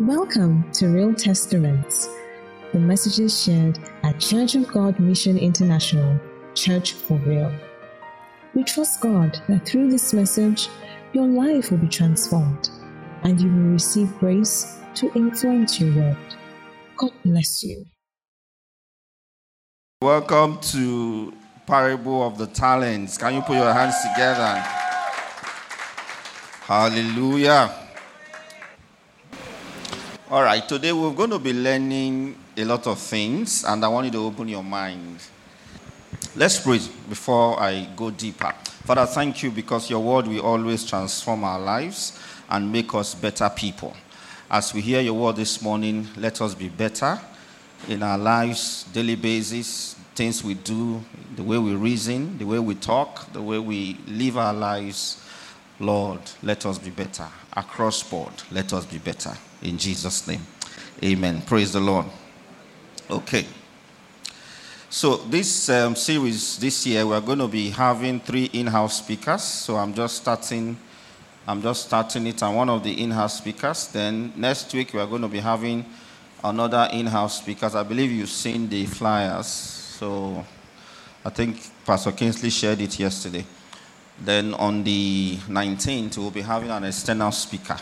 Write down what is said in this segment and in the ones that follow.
Welcome to Real Testaments, the messages shared at Church of God Mission International, Church for Real. We trust God that through this message, your life will be transformed and you will receive grace to influence your world. God bless you. Welcome to Parable of the Talents. Can you put your hands together? Hallelujah. All right, today we're going to be learning a lot of things, and I want you to open your mind. Let's pray before I go deeper. Father, thank you because your word will always transform our lives and make us better people. As we hear your word this morning, let us be better in our lives, daily basis, things we do, the way we reason, the way we talk, the way we live our lives. Lord, let us be better. Across board, let us be better. In Jesus' name. Amen. Praise the Lord. Okay. So, this um, series this year, we're going to be having three in house speakers. So, I'm just starting. I'm just starting it. I'm one of the in-house speakers. Then next week we are going to be having another in-house speakers. I believe you've seen the flyers. So I think Pastor Kingsley shared it yesterday. Then on the 19th, we'll be having an external speaker.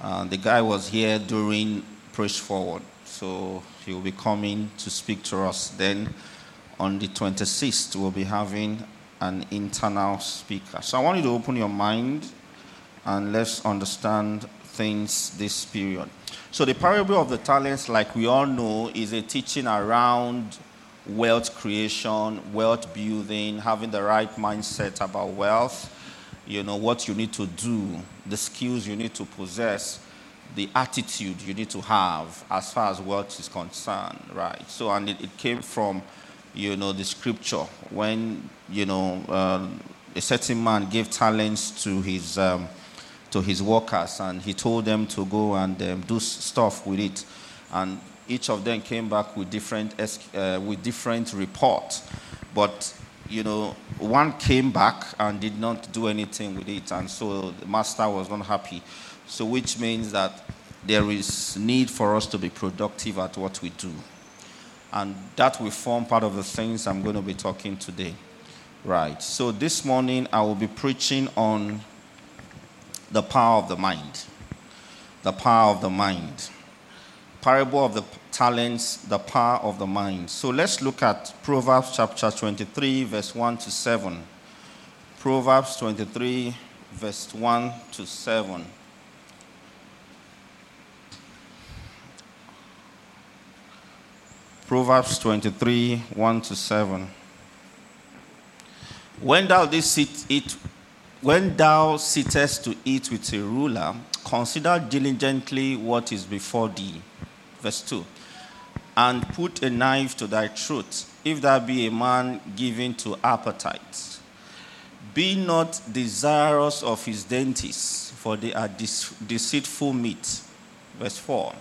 Uh, the guy was here during Push Forward, so he will be coming to speak to us. Then on the 26th, we'll be having an internal speaker. So I want you to open your mind and let's understand things this period. So, the parable of the talents, like we all know, is a teaching around wealth creation, wealth building, having the right mindset about wealth, you know, what you need to do, the skills you need to possess, the attitude you need to have as far as wealth is concerned, right? So, and it, it came from, you know, the scripture when, you know, uh, a certain man gave talents to his. Um, to his workers and he told them to go and um, do stuff with it and each of them came back with different uh, with different reports but you know one came back and did not do anything with it and so the master was not happy so which means that there is need for us to be productive at what we do and that will form part of the things i'm going to be talking today right so this morning i will be preaching on the power of the mind. The power of the mind. Parable of the talents, the power of the mind. So let's look at Proverbs chapter 23, verse 1 to 7. Proverbs 23, verse 1 to 7. Proverbs 23, 1 to 7. When thou sit, eat when thou sittest to eat with a ruler, consider diligently what is before thee. Verse 2. And put a knife to thy throat, if thou be a man given to appetite. Be not desirous of his dainties, for they are deceitful meat. Verse 4.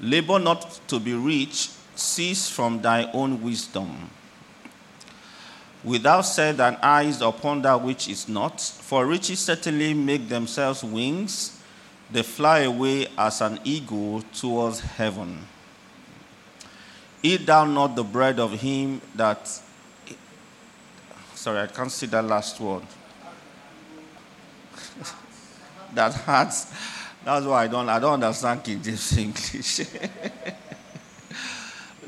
Labor not to be rich, cease from thy own wisdom Without set thine eyes upon that which is not, for riches certainly make themselves wings, they fly away as an eagle towards heaven. Eat thou not the bread of him that. Sorry, I can't see that last word. that hurts. That's why I don't. I don't understand King James English.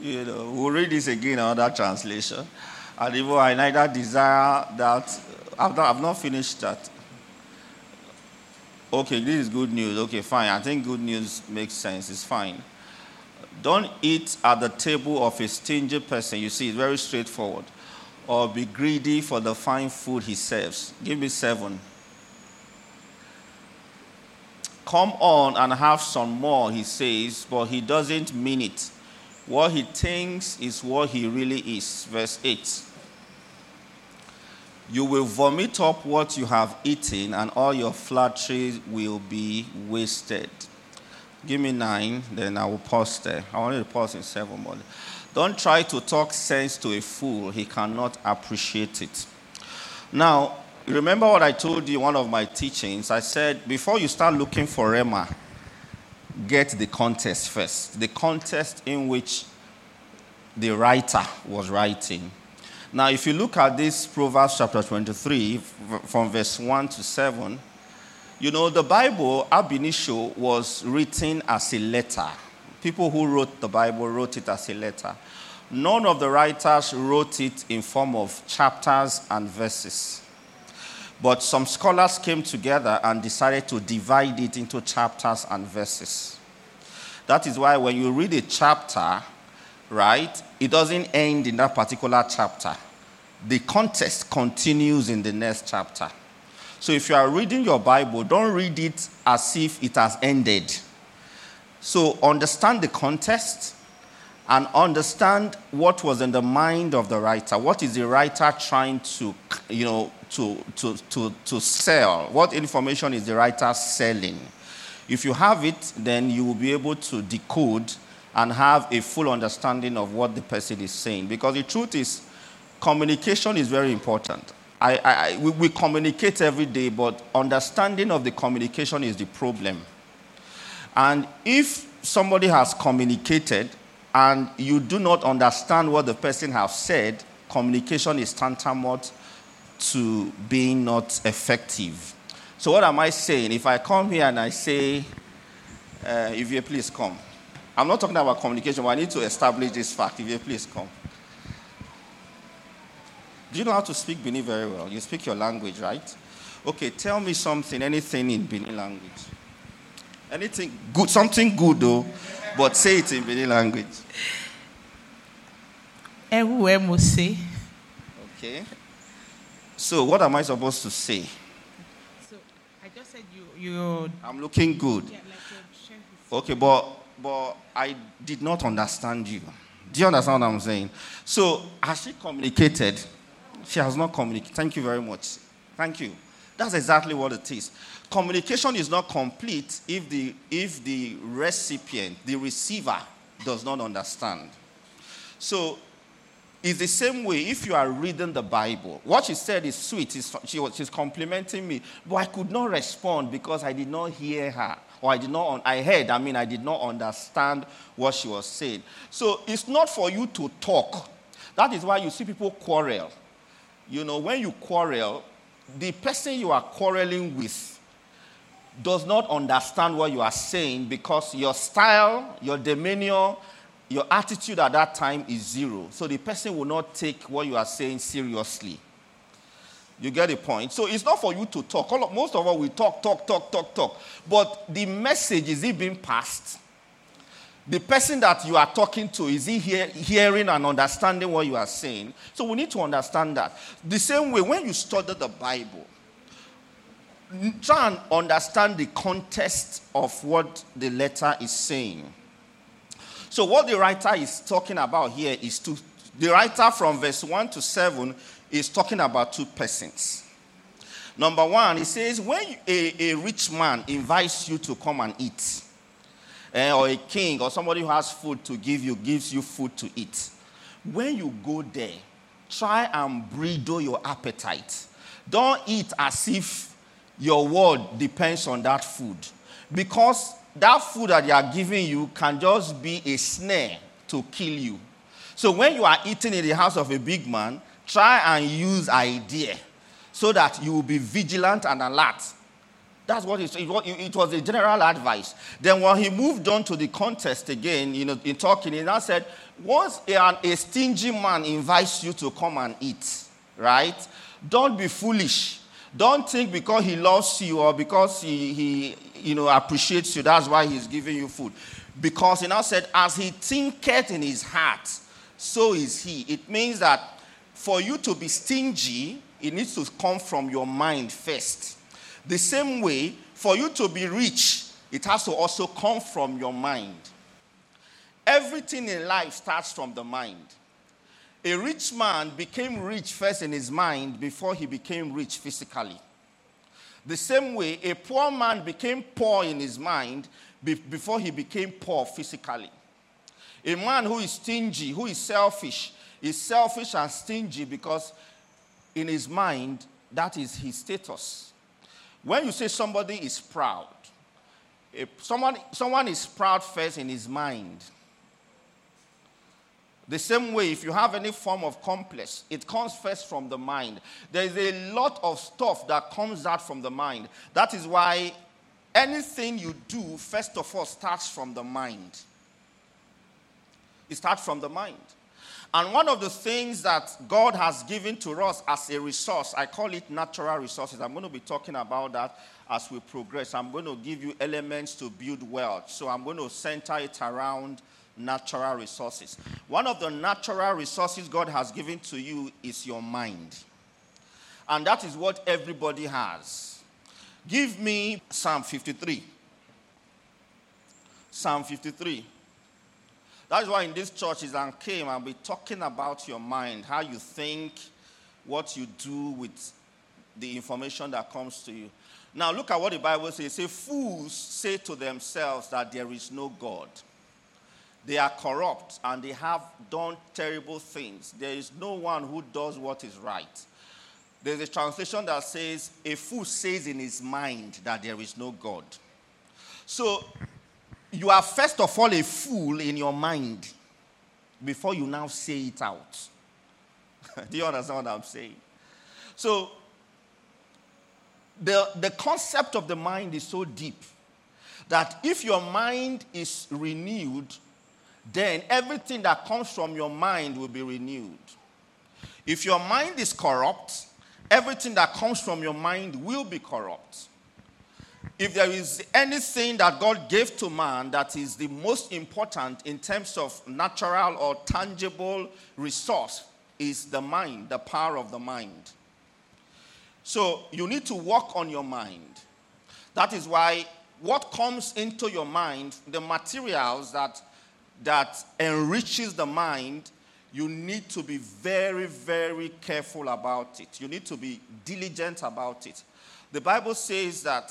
you know, we'll read this again in another translation. And even I neither desire that. I've not, I've not finished that. Okay, this is good news. Okay, fine. I think good news makes sense. It's fine. Don't eat at the table of a stingy person. You see, it's very straightforward. Or be greedy for the fine food he serves. Give me seven. Come on and have some more, he says, but he doesn't mean it. What he thinks is what he really is. Verse 8 you will vomit up what you have eaten, and all your flattery will be wasted. Give me nine, then I will pause there. I want to pause in seven more. Don't try to talk sense to a fool, he cannot appreciate it. Now, remember what I told you one of my teachings? I said, before you start looking for Rhema, get the contest first. The contest in which the writer was writing. Now, if you look at this Proverbs chapter 23, from verse 1 to 7, you know, the Bible, ab initio, was written as a letter. People who wrote the Bible wrote it as a letter. None of the writers wrote it in form of chapters and verses. But some scholars came together and decided to divide it into chapters and verses. That is why when you read a chapter, right, it doesn't end in that particular chapter. The contest continues in the next chapter. So if you are reading your Bible, don't read it as if it has ended. So understand the context and understand what was in the mind of the writer. What is the writer trying to, you know, to, to, to, to sell? What information is the writer selling? If you have it, then you will be able to decode and have a full understanding of what the person is saying. Because the truth is, communication is very important. I, I, we, we communicate every day, but understanding of the communication is the problem. And if somebody has communicated and you do not understand what the person has said, communication is tantamount to being not effective. So, what am I saying? If I come here and I say, uh, if you please come, I'm not talking about communication, but I need to establish this fact. If you please come. Do you know how to speak Bini very well? You speak your language, right? Okay, tell me something, anything in Bini language. Anything good, something good though, but say it in Bini language. Everywhere must say. Okay. So what am I supposed to say? So I just said you you I'm looking good. yeah, like Okay, but but I did not understand you. Do you understand what I'm saying? So has she communicated? She has not communicated. Thank you very much. Thank you. That's exactly what it is. Communication is not complete if the if the recipient, the receiver, does not understand. So it's the same way if you are reading the Bible. What she said is sweet. She was, she's complimenting me. But I could not respond because I did not hear her. Or I did not, I heard, I mean, I did not understand what she was saying. So it's not for you to talk. That is why you see people quarrel. You know, when you quarrel, the person you are quarreling with does not understand what you are saying because your style, your demeanor, your attitude at that time is zero. So the person will not take what you are saying seriously. You get the point? So it's not for you to talk. Of, most of us, we talk, talk, talk, talk, talk. But the message, is it being passed? The person that you are talking to, is he hear, hearing and understanding what you are saying? So we need to understand that. The same way, when you study the Bible, try and understand the context of what the letter is saying. So, what the writer is talking about here is to the writer from verse 1 to 7 is talking about two persons. Number one, he says, when a, a rich man invites you to come and eat, eh, or a king or somebody who has food to give you gives you food to eat, when you go there, try and bridle your appetite. Don't eat as if your world depends on that food. Because that food that they are giving you can just be a snare to kill you. So when you are eating in the house of a big man, try and use idea so that you will be vigilant and alert. That's what it, it was a general advice. Then when he moved on to the contest again, you know, in talking, he now said, once a, a stingy man invites you to come and eat, right? Don't be foolish. Don't think because he loves you or because he, he you know, appreciates you, that's why he's giving you food. Because he now said, as he thinketh in his heart, so is he. It means that for you to be stingy, it needs to come from your mind first. The same way, for you to be rich, it has to also come from your mind. Everything in life starts from the mind. A rich man became rich first in his mind before he became rich physically. The same way, a poor man became poor in his mind be- before he became poor physically. A man who is stingy, who is selfish, is selfish and stingy because in his mind, that is his status. When you say somebody is proud, if someone, someone is proud first in his mind. The same way, if you have any form of complex, it comes first from the mind. There is a lot of stuff that comes out from the mind. That is why anything you do, first of all, starts from the mind. It starts from the mind. And one of the things that God has given to us as a resource, I call it natural resources. I'm going to be talking about that as we progress. I'm going to give you elements to build wealth. So I'm going to center it around natural resources. One of the natural resources God has given to you is your mind. And that is what everybody has. Give me Psalm 53. Psalm 53. That's why in this church is and came I'll be talking about your mind, how you think, what you do with the information that comes to you. Now look at what the Bible says. It says, Fools say to themselves that there is no God. They are corrupt and they have done terrible things. There is no one who does what is right. There's a translation that says, A fool says in his mind that there is no God. So you are first of all a fool in your mind before you now say it out. Do you understand what I'm saying? So, the, the concept of the mind is so deep that if your mind is renewed, then everything that comes from your mind will be renewed. If your mind is corrupt, everything that comes from your mind will be corrupt if there is anything that God gave to man that is the most important in terms of natural or tangible resource, is the mind, the power of the mind. So you need to work on your mind. That is why what comes into your mind, the materials that that enriches the mind, you need to be very, very careful about it. You need to be diligent about it. The Bible says that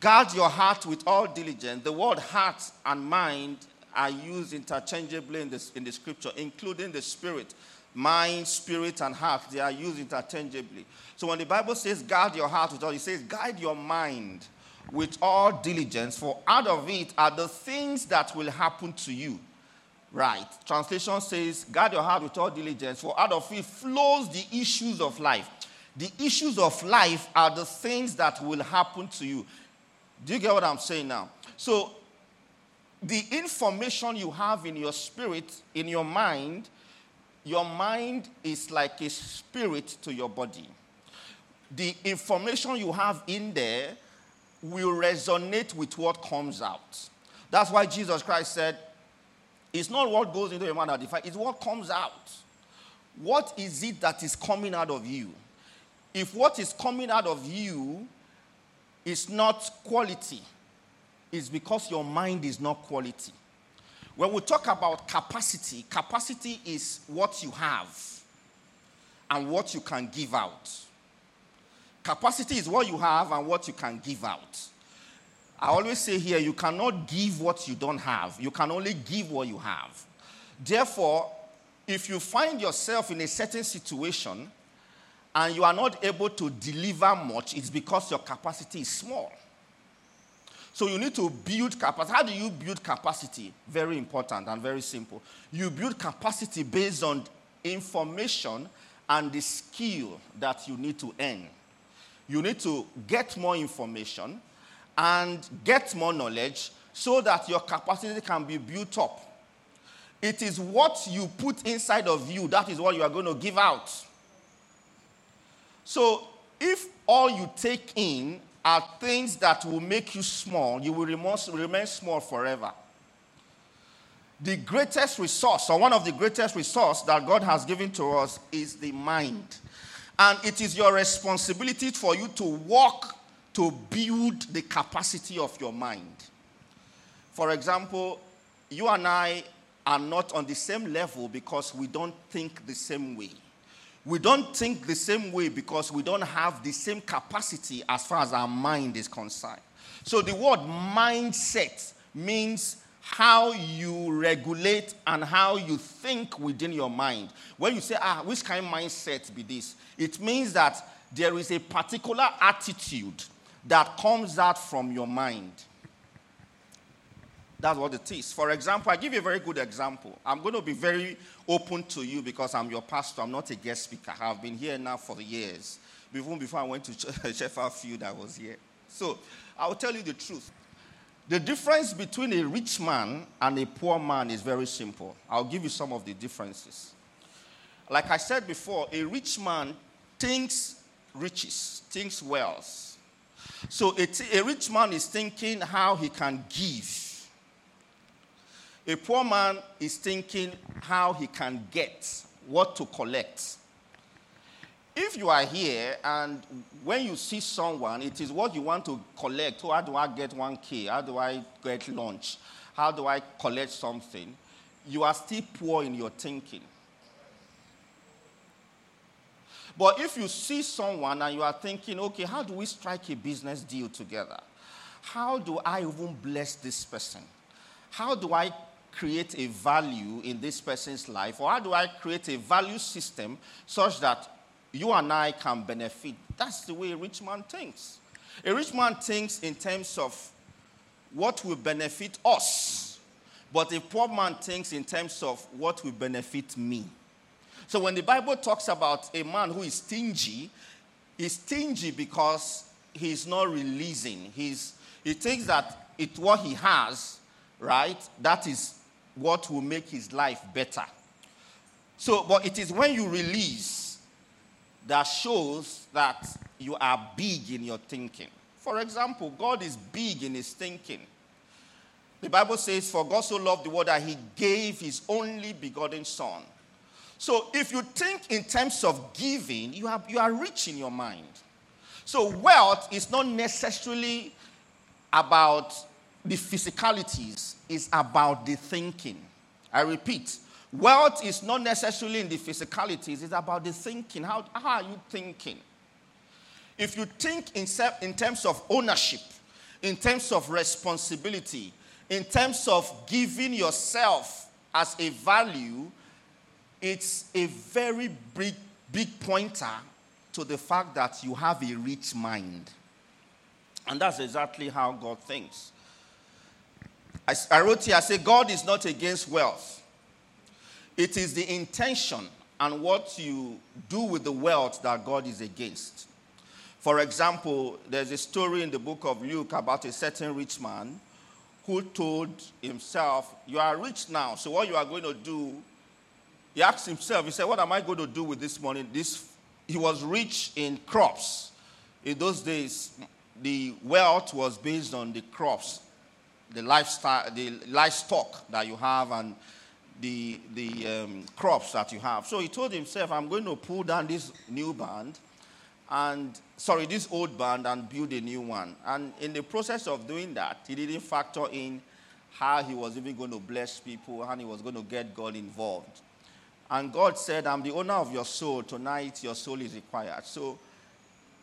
Guard your heart with all diligence. The word heart and mind are used interchangeably in, this, in the scripture, including the spirit. Mind, spirit, and heart, they are used interchangeably. So when the Bible says guard your heart with all, it says guide your mind with all diligence, for out of it are the things that will happen to you. Right. Translation says, guard your heart with all diligence, for out of it flows the issues of life. The issues of life are the things that will happen to you. Do you get what I'm saying now? So, the information you have in your spirit, in your mind, your mind is like a spirit to your body. The information you have in there will resonate with what comes out. That's why Jesus Christ said, It's not what goes into a man that defines, it's what comes out. What is it that is coming out of you? If what is coming out of you is not quality, it's because your mind is not quality. When we talk about capacity, capacity is what you have and what you can give out. Capacity is what you have and what you can give out. I always say here, you cannot give what you don't have. You can only give what you have. Therefore, if you find yourself in a certain situation and you are not able to deliver much, it's because your capacity is small. So you need to build capacity. How do you build capacity? Very important and very simple. You build capacity based on information and the skill that you need to earn. You need to get more information and get more knowledge so that your capacity can be built up. It is what you put inside of you that is what you are going to give out. So, if all you take in are things that will make you small, you will remain small forever. The greatest resource, or one of the greatest resources that God has given to us, is the mind. And it is your responsibility for you to work to build the capacity of your mind. For example, you and I are not on the same level because we don't think the same way we don't think the same way because we don't have the same capacity as far as our mind is concerned. So the word mindset means how you regulate and how you think within your mind. When you say, ah, which kind of mindset be this? It means that there is a particular attitude that comes out from your mind. That's what it is. For example, I give you a very good example. I'm going to be very open to you because I'm your pastor. I'm not a guest speaker. I've been here now for years. Even before I went to Sheffield Field, I was here. So I'll tell you the truth. The difference between a rich man and a poor man is very simple. I'll give you some of the differences. Like I said before, a rich man thinks riches, thinks wealth. So a rich man is thinking how he can give a poor man is thinking how he can get, what to collect. If you are here and when you see someone, it is what you want to collect. Oh, how do I get 1K? How do I get lunch? How do I collect something? You are still poor in your thinking. But if you see someone and you are thinking, okay, how do we strike a business deal together? How do I even bless this person? How do I create a value in this person's life? Or how do I create a value system such that you and I can benefit? That's the way a rich man thinks. A rich man thinks in terms of what will benefit us, but a poor man thinks in terms of what will benefit me. So when the Bible talks about a man who is stingy, he's stingy because he's not releasing. He's, he thinks that it's what he has, right? That is what will make his life better. So, but it is when you release that shows that you are big in your thinking. For example, God is big in his thinking. The Bible says, For God so loved the world that he gave his only begotten Son. So if you think in terms of giving, you are, you are rich in your mind. So wealth is not necessarily about the physicalities, is about the thinking. I repeat, wealth is not necessarily in the physicalities, it's about the thinking. How, how are you thinking? If you think in, in terms of ownership, in terms of responsibility, in terms of giving yourself as a value, it's a very big, big pointer to the fact that you have a rich mind. And that's exactly how God thinks. I, I wrote here, I say, God is not against wealth. It is the intention and what you do with the wealth that God is against. For example, there's a story in the book of Luke about a certain rich man who told himself, You are rich now, so what you are going to do, he asked himself, He said, What am I going to do with this money? This, he was rich in crops. In those days, the wealth was based on the crops the, lifestyle, the livestock that you have and the, the um, crops that you have. So he told himself, I'm going to pull down this new band and, sorry, this old band and build a new one. And in the process of doing that, he didn't factor in how he was even going to bless people and he was going to get God involved. And God said, I'm the owner of your soul. Tonight, your soul is required. So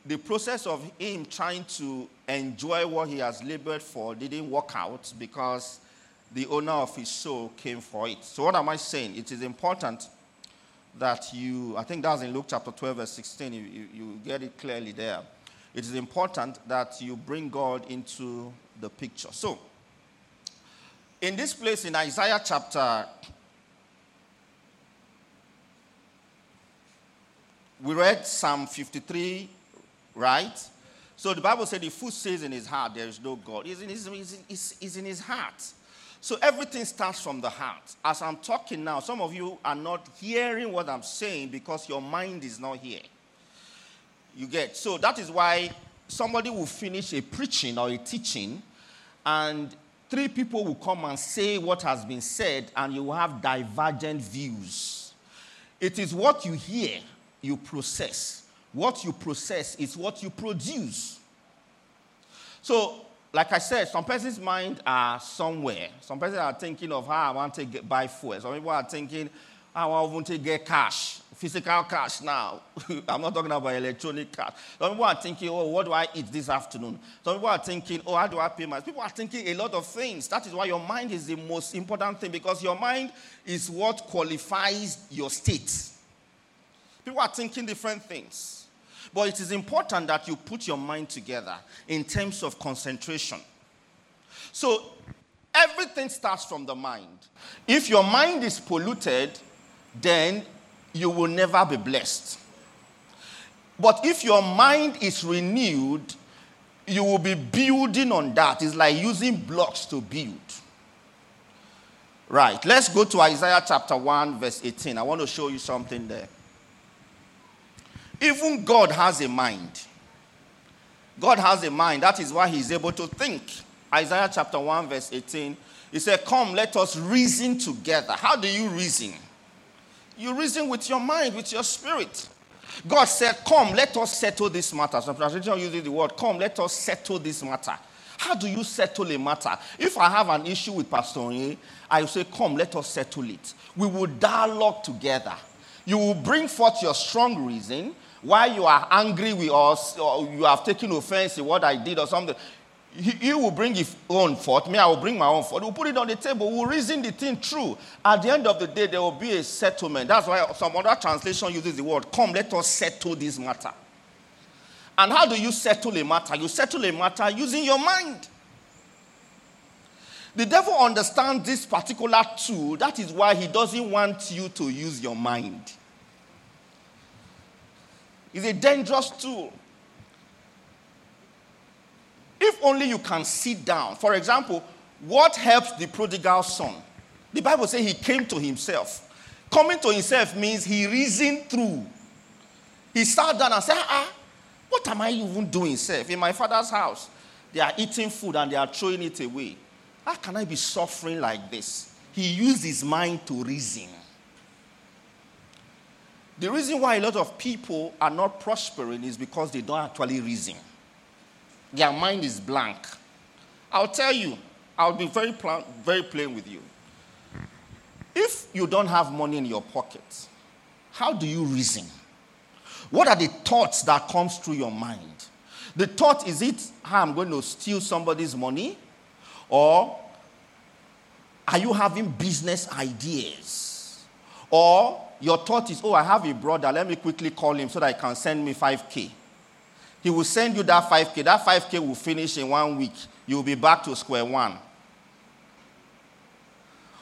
the process of him trying to enjoy what he has labored for didn't work out because the owner of his soul came for it. So, what am I saying? It is important that you, I think that's in Luke chapter 12, verse 16, you, you, you get it clearly there. It is important that you bring God into the picture. So, in this place in Isaiah chapter, we read Psalm 53 Right? So the Bible said, the fool says in his heart, there is no God. It's in his, it's, it's in his heart. So everything starts from the heart. As I'm talking now, some of you are not hearing what I'm saying because your mind is not here. You get? So that is why somebody will finish a preaching or a teaching, and three people will come and say what has been said, and you will have divergent views. It is what you hear, you process. What you process is what you produce. So, like I said, some person's mind are somewhere. Some persons are thinking of how I want to get, buy food. Some people are thinking, ah, I want to get cash, physical cash now. I'm not talking about electronic cash. Some people are thinking, oh, what do I eat this afternoon? Some people are thinking, oh, how do I pay my? People are thinking a lot of things. That is why your mind is the most important thing because your mind is what qualifies your state. People are thinking different things. But it is important that you put your mind together in terms of concentration. So everything starts from the mind. If your mind is polluted, then you will never be blessed. But if your mind is renewed, you will be building on that. It's like using blocks to build. Right, let's go to Isaiah chapter 1, verse 18. I want to show you something there. Even God has a mind. God has a mind. That is why He's able to think. Isaiah chapter 1, verse 18. He said, Come, let us reason together. How do you reason? You reason with your mind, with your spirit. God said, Come, let us settle this matter. Some translation uses the word, Come, let us settle this matter. How do you settle a matter? If I have an issue with Pastor Onye, I say, Come, let us settle it. We will dialogue together. You will bring forth your strong reason. Why you are angry with us, or you have taken offense in what I did, or something. He, will bring his own fault. Me, I will bring my own fault. We'll put it on the table. We'll reason the thing through. At the end of the day, there will be a settlement. That's why some other translation uses the word, come, let us settle this matter. And how do you settle a matter? You settle a matter using your mind. The devil understands this particular tool. That is why he doesn't want you to use your mind. It's a dangerous tool. If only you can sit down. For example, what helps the prodigal son? The Bible says he came to himself. Coming to himself means he reasoned through. He sat down and said, Ah, what am I even doing, self? In my father's house, they are eating food and they are throwing it away. How can I be suffering like this? He used his mind to reason. The reason why a lot of people are not prospering is because they don't actually reason. Their mind is blank. I'll tell you, I'll be very, plan- very plain with you. If you don't have money in your pocket, how do you reason? What are the thoughts that comes through your mind? The thought is it ah, I'm going to steal somebody's money? Or are you having business ideas? Or your thought is, oh, I have a brother, let me quickly call him so that he can send me 5K. He will send you that 5K. That 5K will finish in one week. You will be back to square one.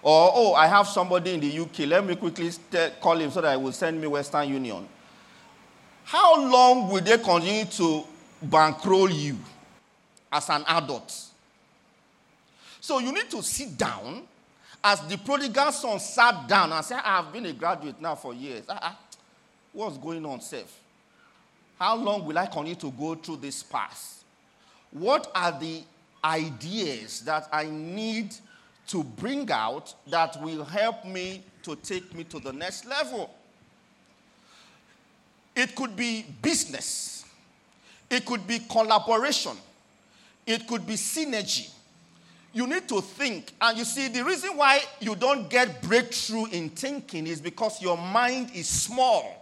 Or, oh, I have somebody in the UK. Let me quickly call him so that he will send me Western Union. How long will they continue to bankroll you as an adult? So you need to sit down as the prodigal son sat down and said, I've been a graduate now for years. Uh-uh. What's going on, Seth? How long will I continue to go through this path? What are the ideas that I need to bring out that will help me to take me to the next level? It could be business, it could be collaboration, it could be synergy. You need to think. And you see, the reason why you don't get breakthrough in thinking is because your mind is small.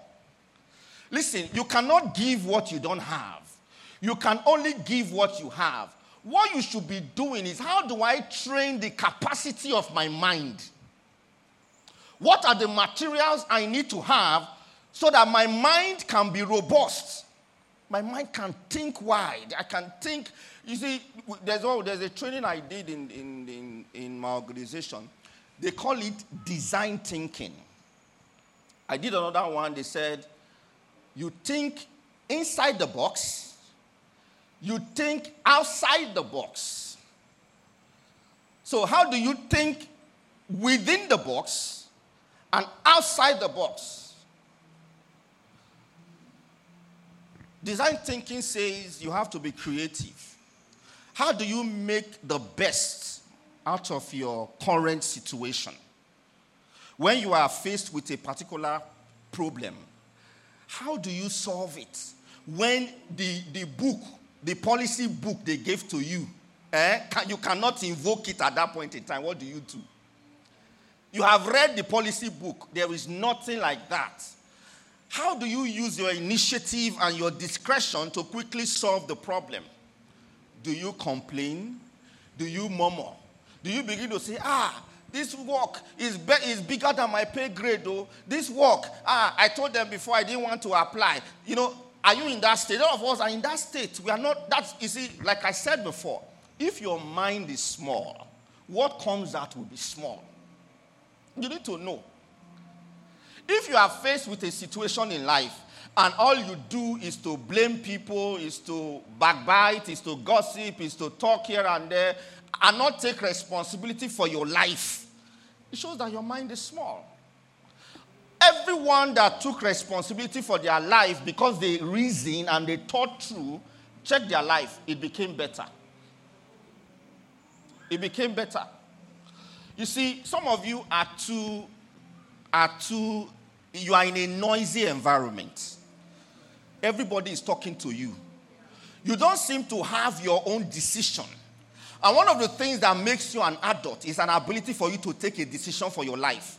Listen, you cannot give what you don't have. You can only give what you have. What you should be doing is how do I train the capacity of my mind? What are the materials I need to have so that my mind can be robust? My mind can think wide. I can think. You see, there's, oh, there's a training I did in, in, in, in my organization. They call it design thinking. I did another one. They said, you think inside the box, you think outside the box. So, how do you think within the box and outside the box? Design thinking says you have to be creative. How do you make the best out of your current situation? When you are faced with a particular problem, how do you solve it? When the, the book, the policy book they gave to you, eh, can, you cannot invoke it at that point in time, what do you do? You have read the policy book. There is nothing like that. How do you use your initiative and your discretion to quickly solve the problem? Do you complain? Do you murmur? Do you begin to say, ah, this work is, be- is bigger than my pay grade, though. This work, ah, I told them before I didn't want to apply. You know, are you in that state? All of us are in that state. We are not, that's, you see, like I said before, if your mind is small, what comes out will be small. You need to know. If you are faced with a situation in life and all you do is to blame people, is to backbite, is to gossip, is to talk here and there, and not take responsibility for your life, it shows that your mind is small. Everyone that took responsibility for their life because they reasoned and they thought through, check their life, it became better. It became better. You see, some of you are too, are too, you are in a noisy environment. Everybody is talking to you. You don't seem to have your own decision. And one of the things that makes you an adult is an ability for you to take a decision for your life.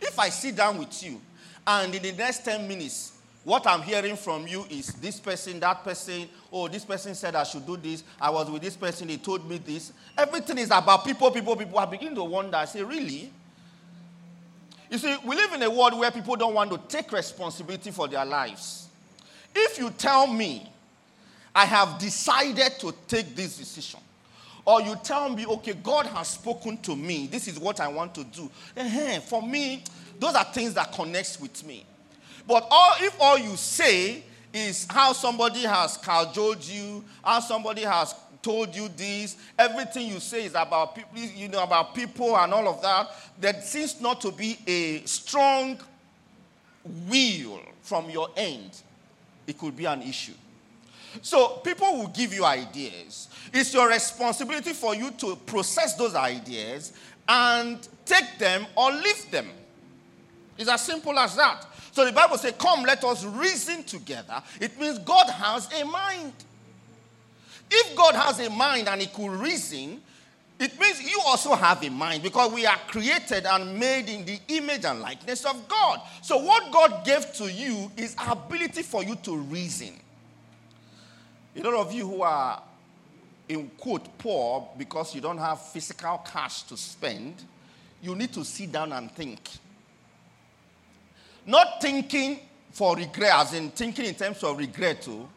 If I sit down with you and in the next 10 minutes, what I'm hearing from you is this person, that person, oh, this person said I should do this. I was with this person, he told me this. Everything is about people, people, people. I begin to wonder, I say, really? You see, we live in a world where people don't want to take responsibility for their lives. If you tell me, I have decided to take this decision, or you tell me, okay, God has spoken to me, this is what I want to do. uh For me, those are things that connects with me. But all, if all you say is how somebody has cajoled you, how somebody has told you this, everything you say is about people, you know, about people and all of that, there seems not to be a strong will from your end. It could be an issue. So people will give you ideas. It's your responsibility for you to process those ideas and take them or leave them. It's as simple as that. So the Bible says, Come, let us reason together. It means God has a mind. If God has a mind and He could reason, it means you also have a mind because we are created and made in the image and likeness of God. So, what God gave to you is ability for you to reason. A lot of you who are, in quote, poor because you don't have physical cash to spend, you need to sit down and think. Not thinking for regret, as in thinking in terms of regret, too,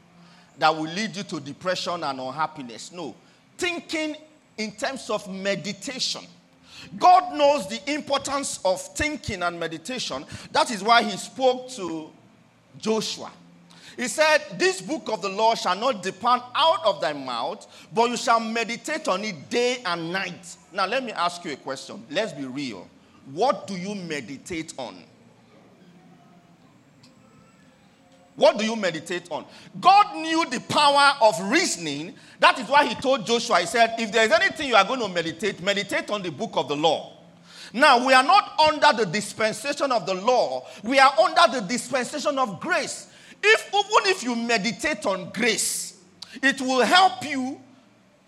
that will lead you to depression and unhappiness. No. Thinking in terms of meditation. God knows the importance of thinking and meditation. That is why he spoke to Joshua. He said, This book of the law shall not depart out of thy mouth, but you shall meditate on it day and night. Now, let me ask you a question. Let's be real. What do you meditate on? What do you meditate on? God knew the power of reasoning. That is why he told Joshua, he said, if there is anything you are going to meditate, meditate on the book of the law. Now, we are not under the dispensation of the law, we are under the dispensation of grace. If even if you meditate on grace, it will help you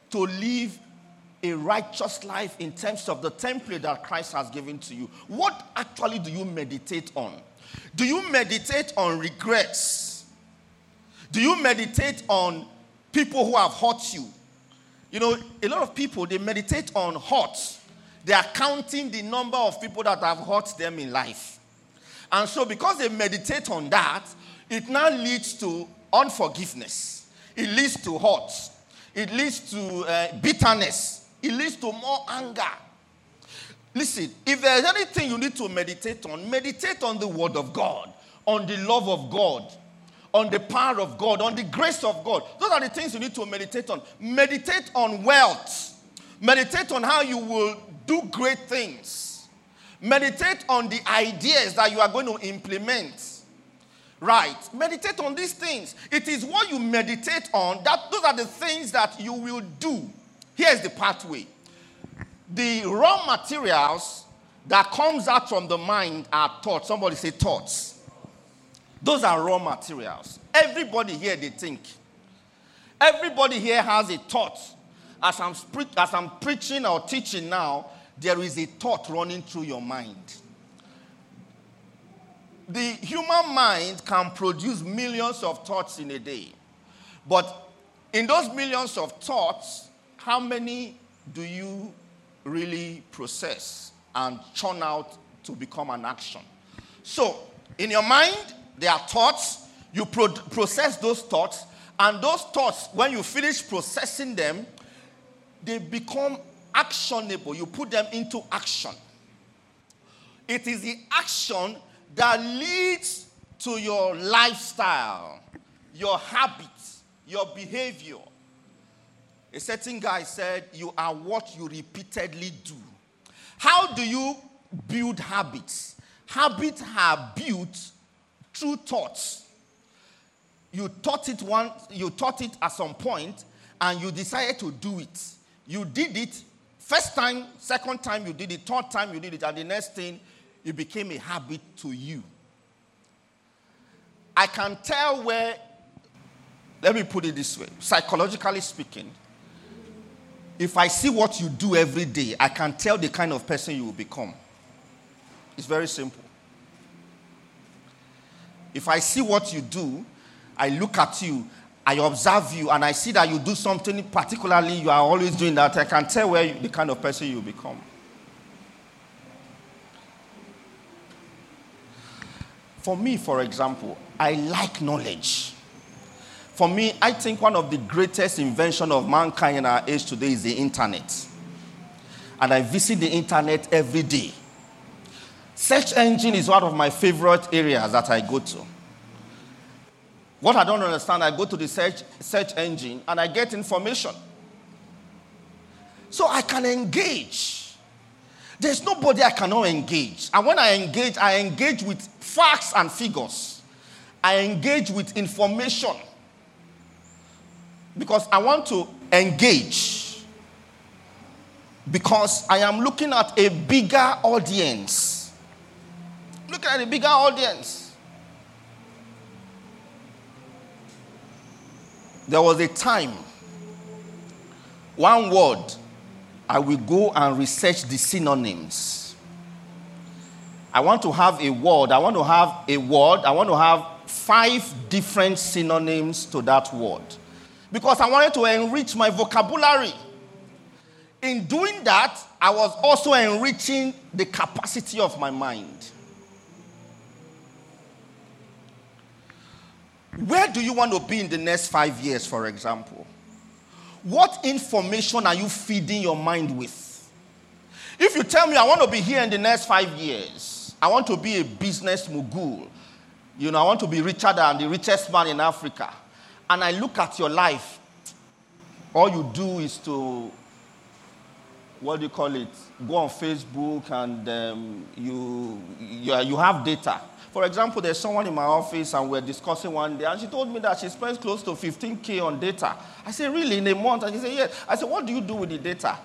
to live a righteous life in terms of the template that Christ has given to you. What actually do you meditate on? Do you meditate on regrets? Do you meditate on people who have hurt you? You know, a lot of people they meditate on hurt. They are counting the number of people that have hurt them in life. And so, because they meditate on that, it now leads to unforgiveness. It leads to hurt. It leads to uh, bitterness. It leads to more anger. Listen, if there's anything you need to meditate on, meditate on the Word of God, on the love of God, on the power of God, on the grace of God. Those are the things you need to meditate on. Meditate on wealth. Meditate on how you will do great things. Meditate on the ideas that you are going to implement. Right. Meditate on these things. It is what you meditate on that those are the things that you will do. Here's the pathway the raw materials that comes out from the mind are thoughts. Somebody say thoughts. Those are raw materials. Everybody here they think. Everybody here has a thought. As I'm, as I'm preaching or teaching now, there is a thought running through your mind. The human mind can produce millions of thoughts in a day. But in those millions of thoughts, how many do you really process and churn out to become an action? So, in your mind, there are thoughts. You pro- process those thoughts, and those thoughts, when you finish processing them, they become actionable. You put them into action. It is the action that leads to your lifestyle, your habits, your behavior. A certain guy said, You are what you repeatedly do. How do you build habits? Habits are built through thoughts. You taught it once, you taught it at some point, and you decided to do it. You did it first time, second time you did it, third time you did it, and the next thing it became a habit to you. I can tell where, let me put it this way, psychologically speaking, if I see what you do every day, I can tell the kind of person you will become. It's very simple. If I see what you do, I look at you, I observe you, and I see that you do something particularly, you are always doing that, I can tell where you, the kind of person you become. For me, for example, I like knowledge. For me, I think one of the greatest invention of mankind in our age today is the internet. And I visit the internet every day. Search engine is one of my favorite areas that I go to. What I don't understand, I go to the search, search engine and I get information. So I can engage. There's nobody I cannot engage. And when I engage, I engage with facts and figures. I engage with information. Because I want to engage. Because I am looking at a bigger audience. Look at a bigger audience. There was a time, one word, I will go and research the synonyms. I want to have a word, I want to have a word, I want to have five different synonyms to that word. Because I wanted to enrich my vocabulary. In doing that, I was also enriching the capacity of my mind. Where do you want to be in the next five years, for example? What information are you feeding your mind with? If you tell me I want to be here in the next five years, I want to be a business mogul, you know, I want to be richer than the richest man in Africa, and I look at your life, all you do is to, what do you call it, go on Facebook and um, you, you, you have data. For example, there's someone in my office and we're discussing one day, and she told me that she spends close to 15K on data. I said, Really, in a month? And she said, Yes. I said, What do you do with the data?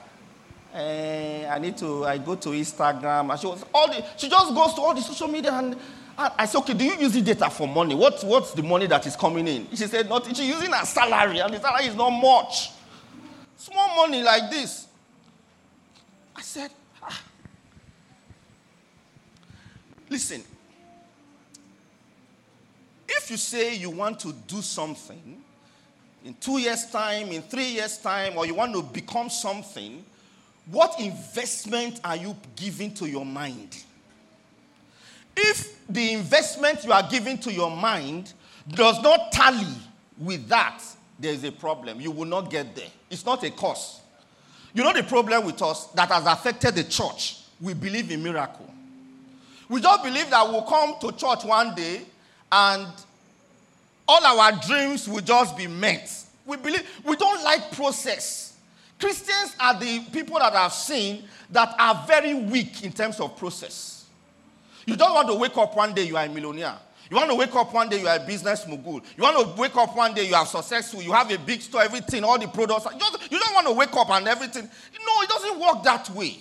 Uh, I need to, I go to Instagram. And she, was, all the, she just goes to all the social media and, I said, okay, do you use the data for money? What, what's the money that is coming in? She said, not, she's using her salary, and the salary is not much. Small money like this. I said, ah. listen, if you say you want to do something in two years' time, in three years' time, or you want to become something, what investment are you giving to your mind? If the investment you are giving to your mind does not tally with that, there is a problem. You will not get there. It's not a cause. You know the problem with us that has affected the church? We believe in miracle. We don't believe that we'll come to church one day and all our dreams will just be met. We believe we don't like process. Christians are the people that I've seen that are very weak in terms of process. You don't want to wake up one day you are a millionaire. You want to wake up one day you are a business mogul. You want to wake up one day you are successful. You have a big store, everything, all the products. You, just, you don't want to wake up and everything. No, it doesn't work that way.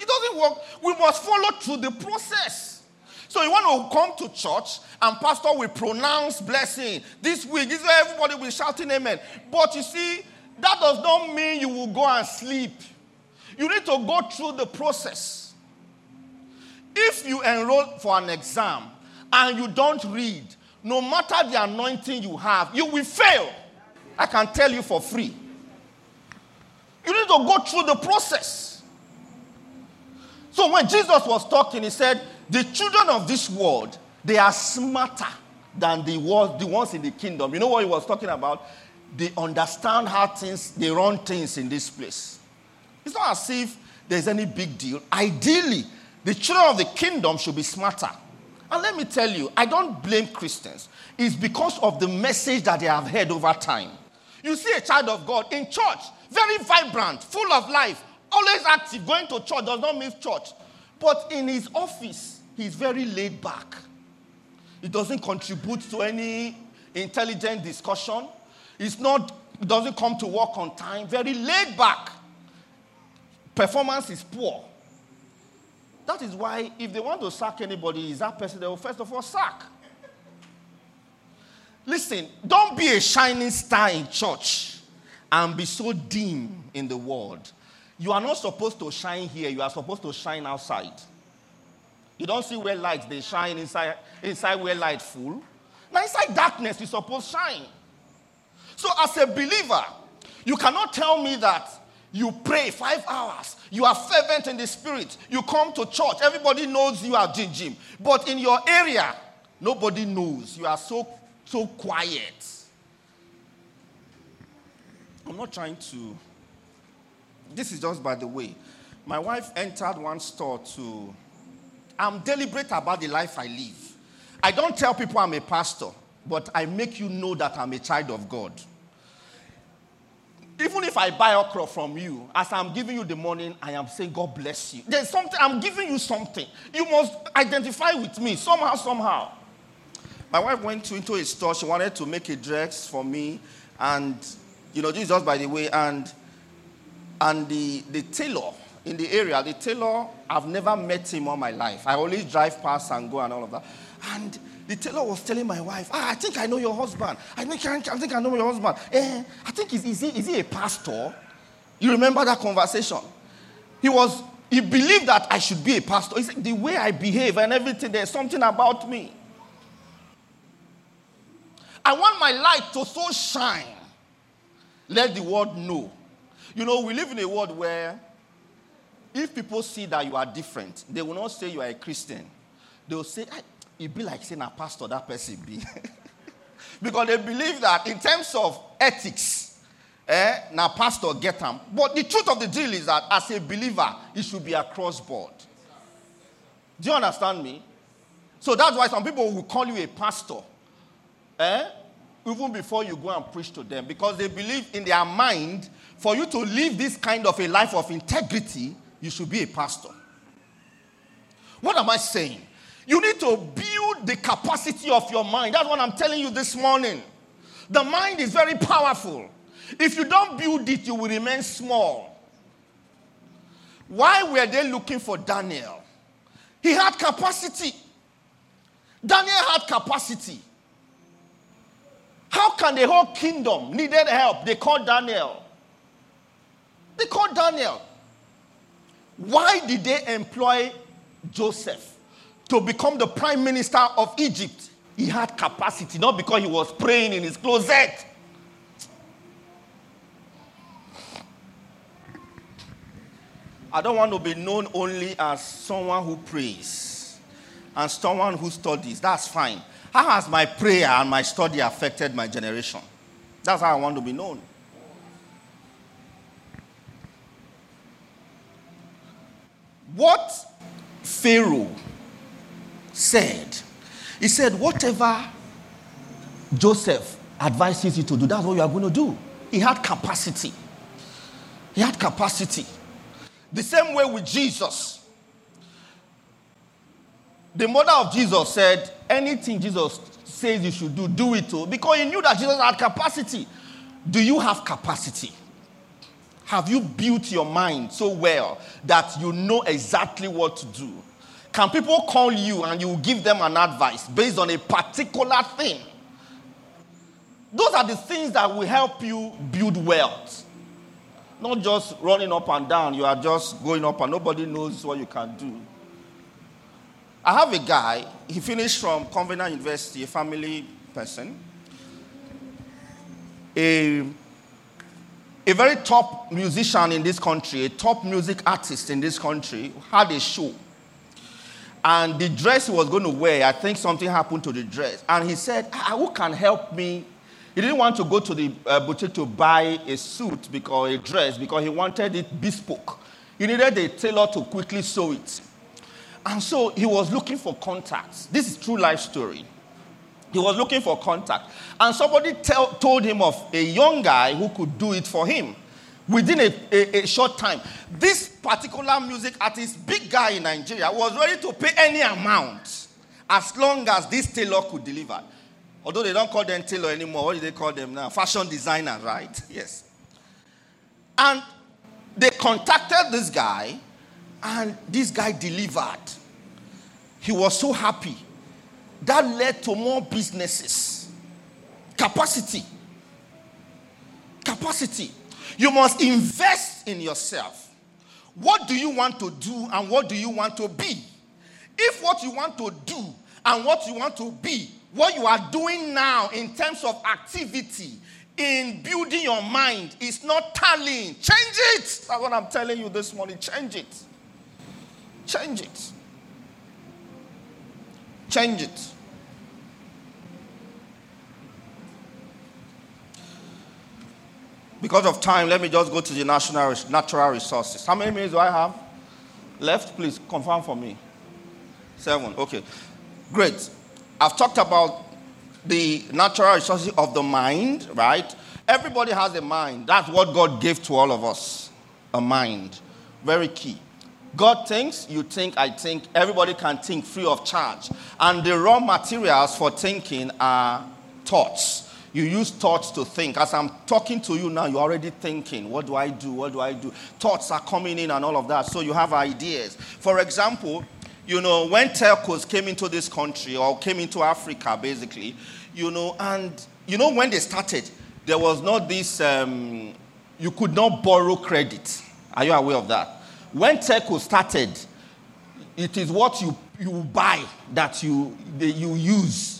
It doesn't work. We must follow through the process. So you want to come to church and pastor will pronounce blessing this week. This everybody will shouting amen. But you see, that does not mean you will go and sleep. You need to go through the process. If you enroll for an exam and you don't read, no matter the anointing you have, you will fail. I can tell you for free. You need to go through the process. So when Jesus was talking, he said, The children of this world, they are smarter than the, the ones in the kingdom. You know what he was talking about? They understand how things, they run things in this place. It's not as if there's any big deal. Ideally, the children of the kingdom should be smarter. And let me tell you, I don't blame Christians. It's because of the message that they have heard over time. You see a child of God in church, very vibrant, full of life, always active, going to church, does not miss church. But in his office, he's very laid back. He doesn't contribute to any intelligent discussion. He's not, he doesn't come to work on time, very laid back. Performance is poor. That is why, if they want to sack anybody, is that person they will first of all sack. Listen, don't be a shining star in church and be so dim in the world. You are not supposed to shine here, you are supposed to shine outside. You don't see where lights they shine inside, inside where light full. Now inside darkness, you supposed to shine. So as a believer, you cannot tell me that you pray five hours, you are fervent in the spirit, you come to church, everybody knows you are Jim Jim. But in your area, nobody knows. You are so so quiet. I'm not trying to. This is just by the way. My wife entered one store to. I'm deliberate about the life I live. I don't tell people I'm a pastor, but I make you know that I'm a child of God. Even if I buy okra from you, as I'm giving you the money, I am saying, God bless you. There's something, I'm giving you something. You must identify with me somehow, somehow. My wife went to, into a store. She wanted to make a dress for me. And, you know, this is just by the way. And, and the, the tailor in the area, the tailor, I've never met him all my life. I always drive past and go and all of that. And the tailor was telling my wife, ah, I think I know your husband. I think I, I, think I know your husband. Eh, I think, is, is, he, is he a pastor? You remember that conversation? He was, he believed that I should be a pastor. He said, the way I behave and everything, there's something about me. I want my light to so shine. Let the world know. You know, we live in a world where if people see that you are different, they will not say you are a Christian. They will say, it be like saying a pastor, that person be. because they believe that in terms of ethics, eh, now pastor get them. But the truth of the deal is that as a believer, it should be across board. Do you understand me? So that's why some people will call you a pastor. Eh? even before you go and preach to them because they believe in their mind for you to live this kind of a life of integrity, you should be a pastor. What am I saying? You need to build the capacity of your mind. That's what I'm telling you this morning. The mind is very powerful. If you don't build it, you will remain small. Why were they looking for Daniel? He had capacity. Daniel had capacity. How can the whole kingdom needed help? They called Daniel. They called Daniel. Why did they employ Joseph to become the prime minister of Egypt? He had capacity, not because he was praying in his closet. I don't want to be known only as someone who prays and someone who studies. That's fine. How has my prayer and my study affected my generation? That's how I want to be known. What Pharaoh said, he said, whatever Joseph advises you to do, that's what you are going to do. He had capacity. He had capacity. The same way with Jesus. The mother of Jesus said, anything Jesus says you should do, do it too. Because he knew that Jesus had capacity. Do you have capacity? Have you built your mind so well that you know exactly what to do? Can people call you and you give them an advice based on a particular thing? Those are the things that will help you build wealth. Not just running up and down, you are just going up and nobody knows what you can do. I have a guy, he finished from Covenant University, a family person. A, a very top musician in this country, a top music artist in this country, had a show. And the dress he was going to wear, I think something happened to the dress. And he said, ah, Who can help me? He didn't want to go to the uh, boutique to buy a suit because a dress because he wanted it bespoke. He needed a tailor to quickly sew it. And so he was looking for contacts. This is true life story. He was looking for contact. And somebody tell, told him of a young guy who could do it for him within a, a, a, short time. This particular music artist, big guy in Nigeria, was ready to pay any amount as long as this tailor could deliver. Although they don't call them tailor anymore, what do they call them now? Fashion designer, right? Yes. And they contacted this guy, and this guy delivered. He was so happy. That led to more businesses. Capacity. Capacity. You must invest in yourself. What do you want to do and what do you want to be? If what you want to do and what you want to be, what you are doing now in terms of activity, in building your mind, is not tallying, change it. That's what I'm telling you this morning. Change it. Change it. Change it. Because of time, let me just go to the national, natural resources. How many minutes do I have left? Please confirm for me. Seven. Okay. Great. I've talked about the natural resources of the mind, right? Everybody has a mind. That's what God gave to all of us a mind. Very key. God thinks, you think, I think. Everybody can think free of charge. And the raw materials for thinking are thoughts you use thoughts to think. As I'm talking to you now, you're already thinking, what do I do? What do I do? Thoughts are coming in and all of that. So you have ideas. For example, you know, when telcos came into this country or came into Africa, basically, you know, and you know, when they started, there was not this, um, you could not borrow credit. Are you aware of that? When telco started, it is what you, you buy that you, you use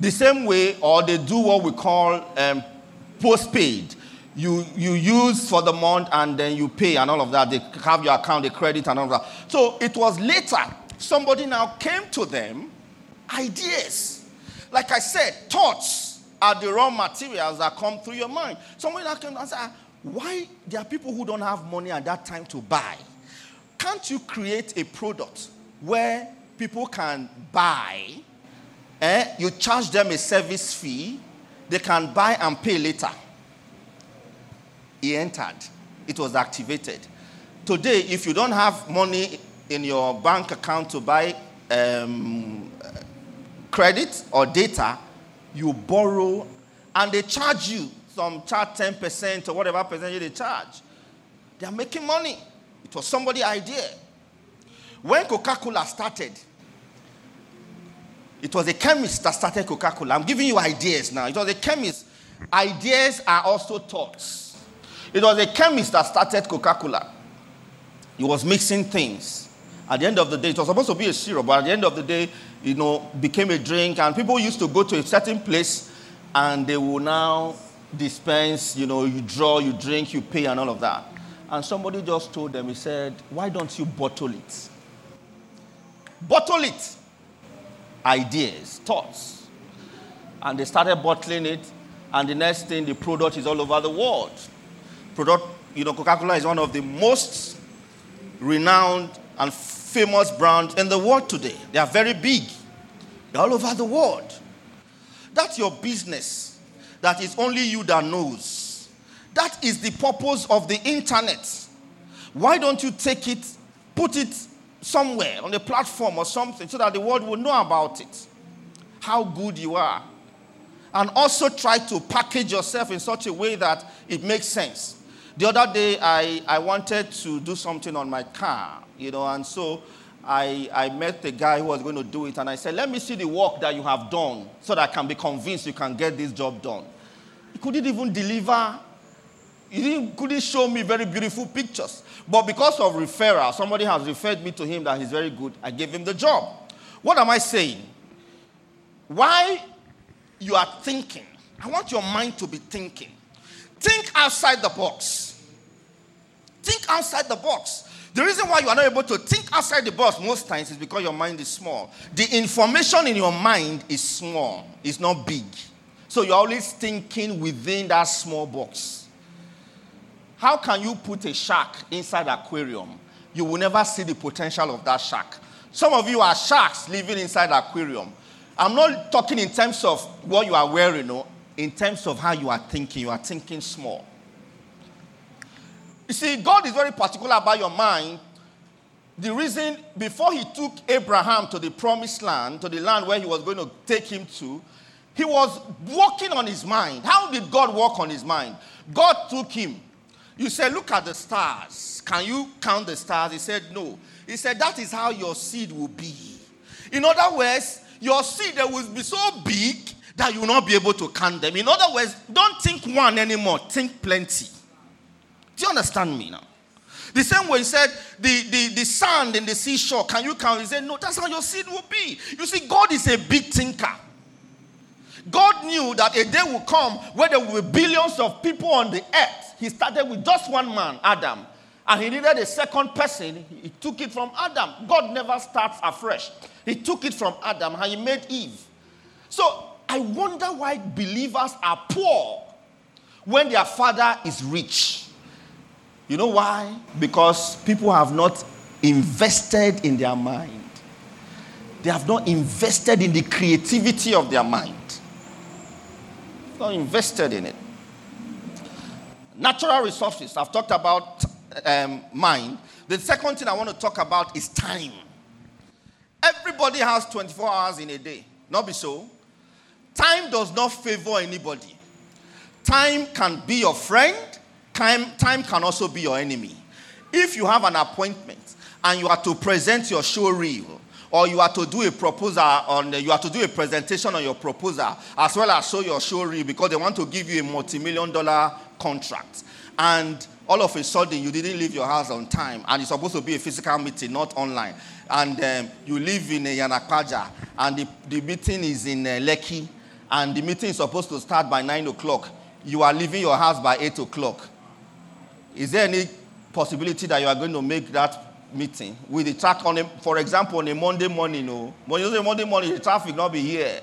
the same way, or they do what we call um, postpaid. You, you use for the month and then you pay and all of that. They have your account, they credit and all that. So it was later somebody now came to them ideas. Like I said, thoughts are the raw materials that come through your mind. Somebody now came and said, why there are people who don't have money at that time to buy? Can't you create a product where people can buy eh, you charge them a service fee, they can buy and pay later. He entered, it was activated. Today, if you don't have money in your bank account to buy um, credit or data, you borrow and they charge you some charge 10% or whatever percentage they charge. They are making money. It was somebody's idea. When Coca Cola started, it was a chemist that started Coca Cola. I'm giving you ideas now. It was a chemist. Ideas are also thoughts. It was a chemist that started Coca Cola. He was mixing things. At the end of the day, it was supposed to be a syrup, but at the end of the day, you know, became a drink. And people used to go to a certain place and they will now dispense, you know, you draw, you drink, you pay, and all of that. And somebody just told them, he said, Why don't you bottle it? Bottle it ideas, thoughts. And they started bottling it, and the next thing, the product is all over the world. Product, you know, Coca Cola is one of the most renowned and famous brands in the world today. They are very big, they're all over the world. That's your business. That is only you that knows. That is the purpose of the internet. Why don't you take it, put it somewhere on a platform or something so that the world will know about it, how good you are. And also try to package yourself in such a way that it makes sense. The other day, I, I wanted to do something on my car, you know, and so I, I met the guy who was going to do it, and I said, Let me see the work that you have done so that I can be convinced you can get this job done. He couldn't even deliver he couldn't show me very beautiful pictures. But because of referral, somebody has referred me to him that he's very good. I gave him the job. What am I saying? Why you are thinking, I want your mind to be thinking. Think outside the box. Think outside the box. The reason why you are not able to think outside the box most times is because your mind is small. The information in your mind is small, it's not big. So you're always thinking within that small box. How can you put a shark inside aquarium? You will never see the potential of that shark. Some of you are sharks living inside aquarium. I'm not talking in terms of what you are wearing, no. In terms of how you are thinking, you are thinking small. You see, God is very particular about your mind. The reason, before he took Abraham to the promised land, to the land where he was going to take him to, he was working on his mind. How did God work on his mind? God took him. You said, Look at the stars. Can you count the stars? He said, No. He said, That is how your seed will be. In other words, your seed will be so big that you will not be able to count them. In other words, don't think one anymore, think plenty. Do you understand me now? The same way he said, the, the, the sand in the seashore, can you count? He said, No, that's how your seed will be. You see, God is a big thinker. God knew that a day will come where there will be billions of people on the earth. He started with just one man, Adam, and he needed a second person. He took it from Adam. God never starts afresh. He took it from Adam and he made Eve. So I wonder why believers are poor when their father is rich. You know why? Because people have not invested in their mind. They have not invested in the creativity of their mind. Not invested in it. Natural resources. I've talked about um, mind. The second thing I want to talk about is time. Everybody has 24 hours in a day. Not be so. Time does not favor anybody. Time can be your friend, time, time can also be your enemy. If you have an appointment and you are to present your show reel, or you are to do a proposal on you are to do a presentation on your proposal as well as show your show reel because they want to give you a multi-million dollar contract. And all of a sudden you didn't leave your house on time. And it's supposed to be a physical meeting not online. And um, you live in uh, Iyana Ipaja. And the, the meeting is in uh, Lekki. And the meeting is supposed to start by 9 o'clock. You are leaving your house by 8 o'clock. Is there any possibility that you are going to make that meeting? With the track on a, for example, on a Monday morning, no. Oh, when you Monday morning, the traffic not be here.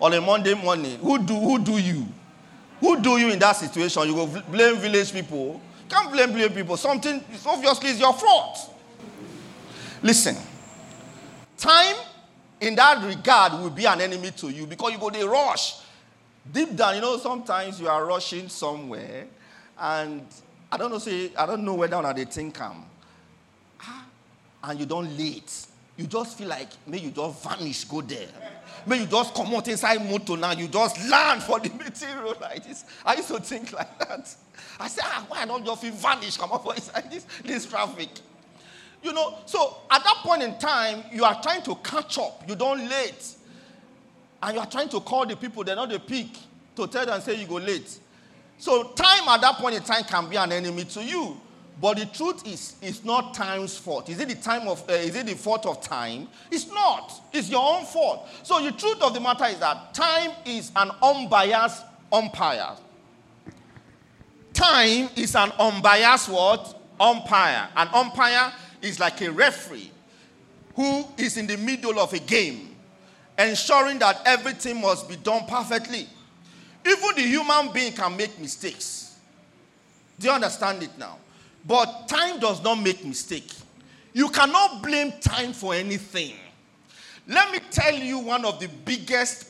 On a Monday morning, who do who do you? Who do you in that situation? You go blame village people. Can't blame village people. Something obviously is your fault. Listen, time in that regard will be an enemy to you because you go they rush. Deep down, you know, sometimes you are rushing somewhere, and I don't know, say, I don't know whether or not they think I'm ah, and you don't late. You just feel like, may you just vanish, go there. May you just come out inside motor now, you just land for the material like this. I used to think like that. I said, ah, why don't you feel vanish, come up inside this, this traffic? You know, so at that point in time, you are trying to catch up. You don't late. And you are trying to call the people, they're not the peak, to tell them, say you go late. So time at that point in time can be an enemy to you. But the truth is, it's not time's fault. Is it the time of? Uh, is it the fault of time? It's not. It's your own fault. So the truth of the matter is that time is an unbiased umpire. Time is an unbiased what? Umpire. An umpire is like a referee who is in the middle of a game, ensuring that everything must be done perfectly. Even the human being can make mistakes. Do you understand it now? But time does not make mistake. You cannot blame time for anything. Let me tell you one of the biggest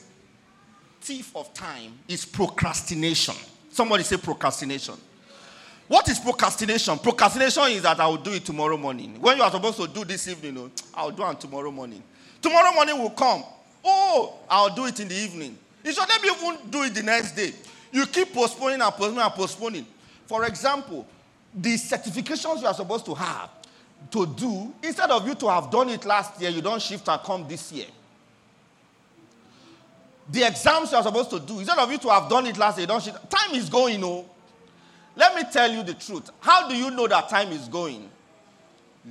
thief of time is procrastination. Somebody say procrastination. What is procrastination? Procrastination is that I will do it tomorrow morning. When you are supposed to do this evening, oh, I'll do it tomorrow morning. Tomorrow morning will come. Oh, I'll do it in the evening. You should me even do it the next day. You keep postponing and postponing and postponing. For example, the certifications you are supposed to have to do, instead of you to have done it last year, you don't shift and come this year. The exams you are supposed to do, instead of you to have done it last year, you don't shift. Time is going, oh. Let me tell you the truth. How do you know that time is going?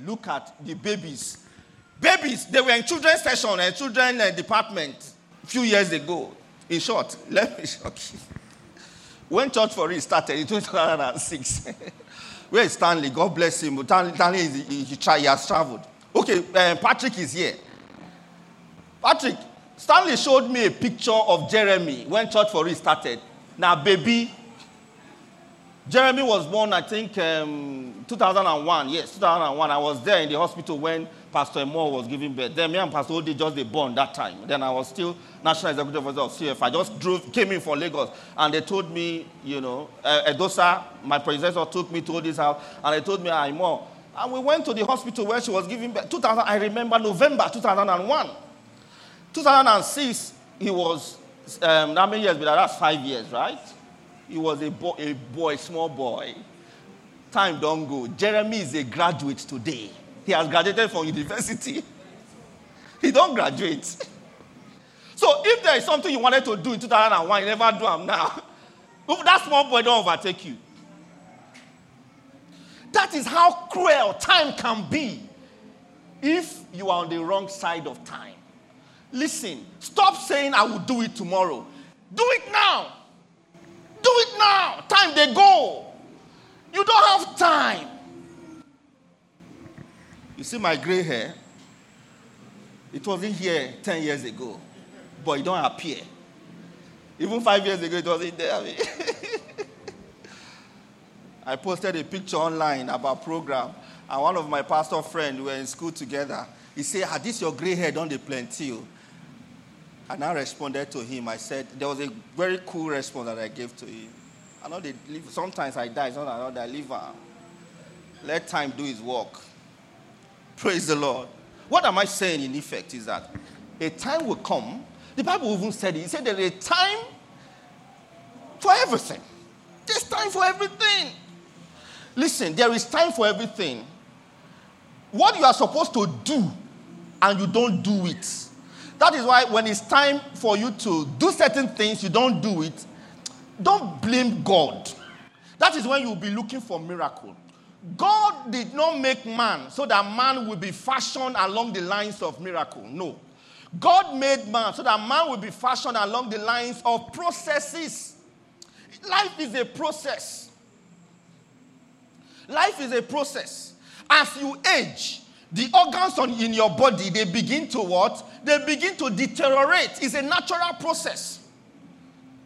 Look at the babies. Babies, they were in children's session and children uh, department a few years ago. In short, let me shock you. When Church for It started in 2006, where is Stanley? God bless him. Stanley, is, he, he, he has traveled. Okay, uh, Patrick is here. Patrick, Stanley showed me a picture of Jeremy when Church for It started. Now, baby, Jeremy was born, I think, um, 2001. Yes, 2001. I was there in the hospital when Pastor Moore was giving birth. Then me and Pastor Odi just they born that time. Then I was still National Executive Officer of CF. I just drove, came in from Lagos, and they told me, you know, uh, Edosa, my predecessor, took me to this house, and they told me, I'm more. And we went to the hospital where she was giving birth. 2000, I remember November 2001. 2006, he was, um, how many years? But that's five years, right? He was a boy, a boy, small boy. Time don't go. Jeremy is a graduate today. He has graduated from university. He don't graduate. So if there is something you wanted to do in 2001, you never do them now. If That small boy don't overtake you. That is how cruel time can be if you are on the wrong side of time. Listen, stop saying I will do it tomorrow. Do it now. Do it now. Time they go. You don't have time. You see my gray hair? It wasn't here 10 years ago, but it don't appear. Even five years ago, it wasn't there. I posted a picture online about program, and one of my pastor friends, we were in school together. He said, "Ah, this your gray hair don't they plenty?" oh?" And I responded to him. I said, there was a very cool response that I gave to him. I know they live, sometimes I die, sometimes I live. uh, Let time do his work. Praise the Lord. What am I saying in effect is that a time will come. The Bible even said it. It said there's a time for everything. There's time for everything. Listen, there is time for everything. What you are supposed to do and you don't do it. That is why when it's time for you to do certain things, you don't do it. Don't blame God. That is when you'll be looking for miracle. God did not make man so that man will be fashioned along the lines of miracle. No. God made man so that man will be fashioned along the lines of processes. Life is a process. Life is a process. As you age, the organs on, in your body they begin to what? They begin to deteriorate. It's a natural process.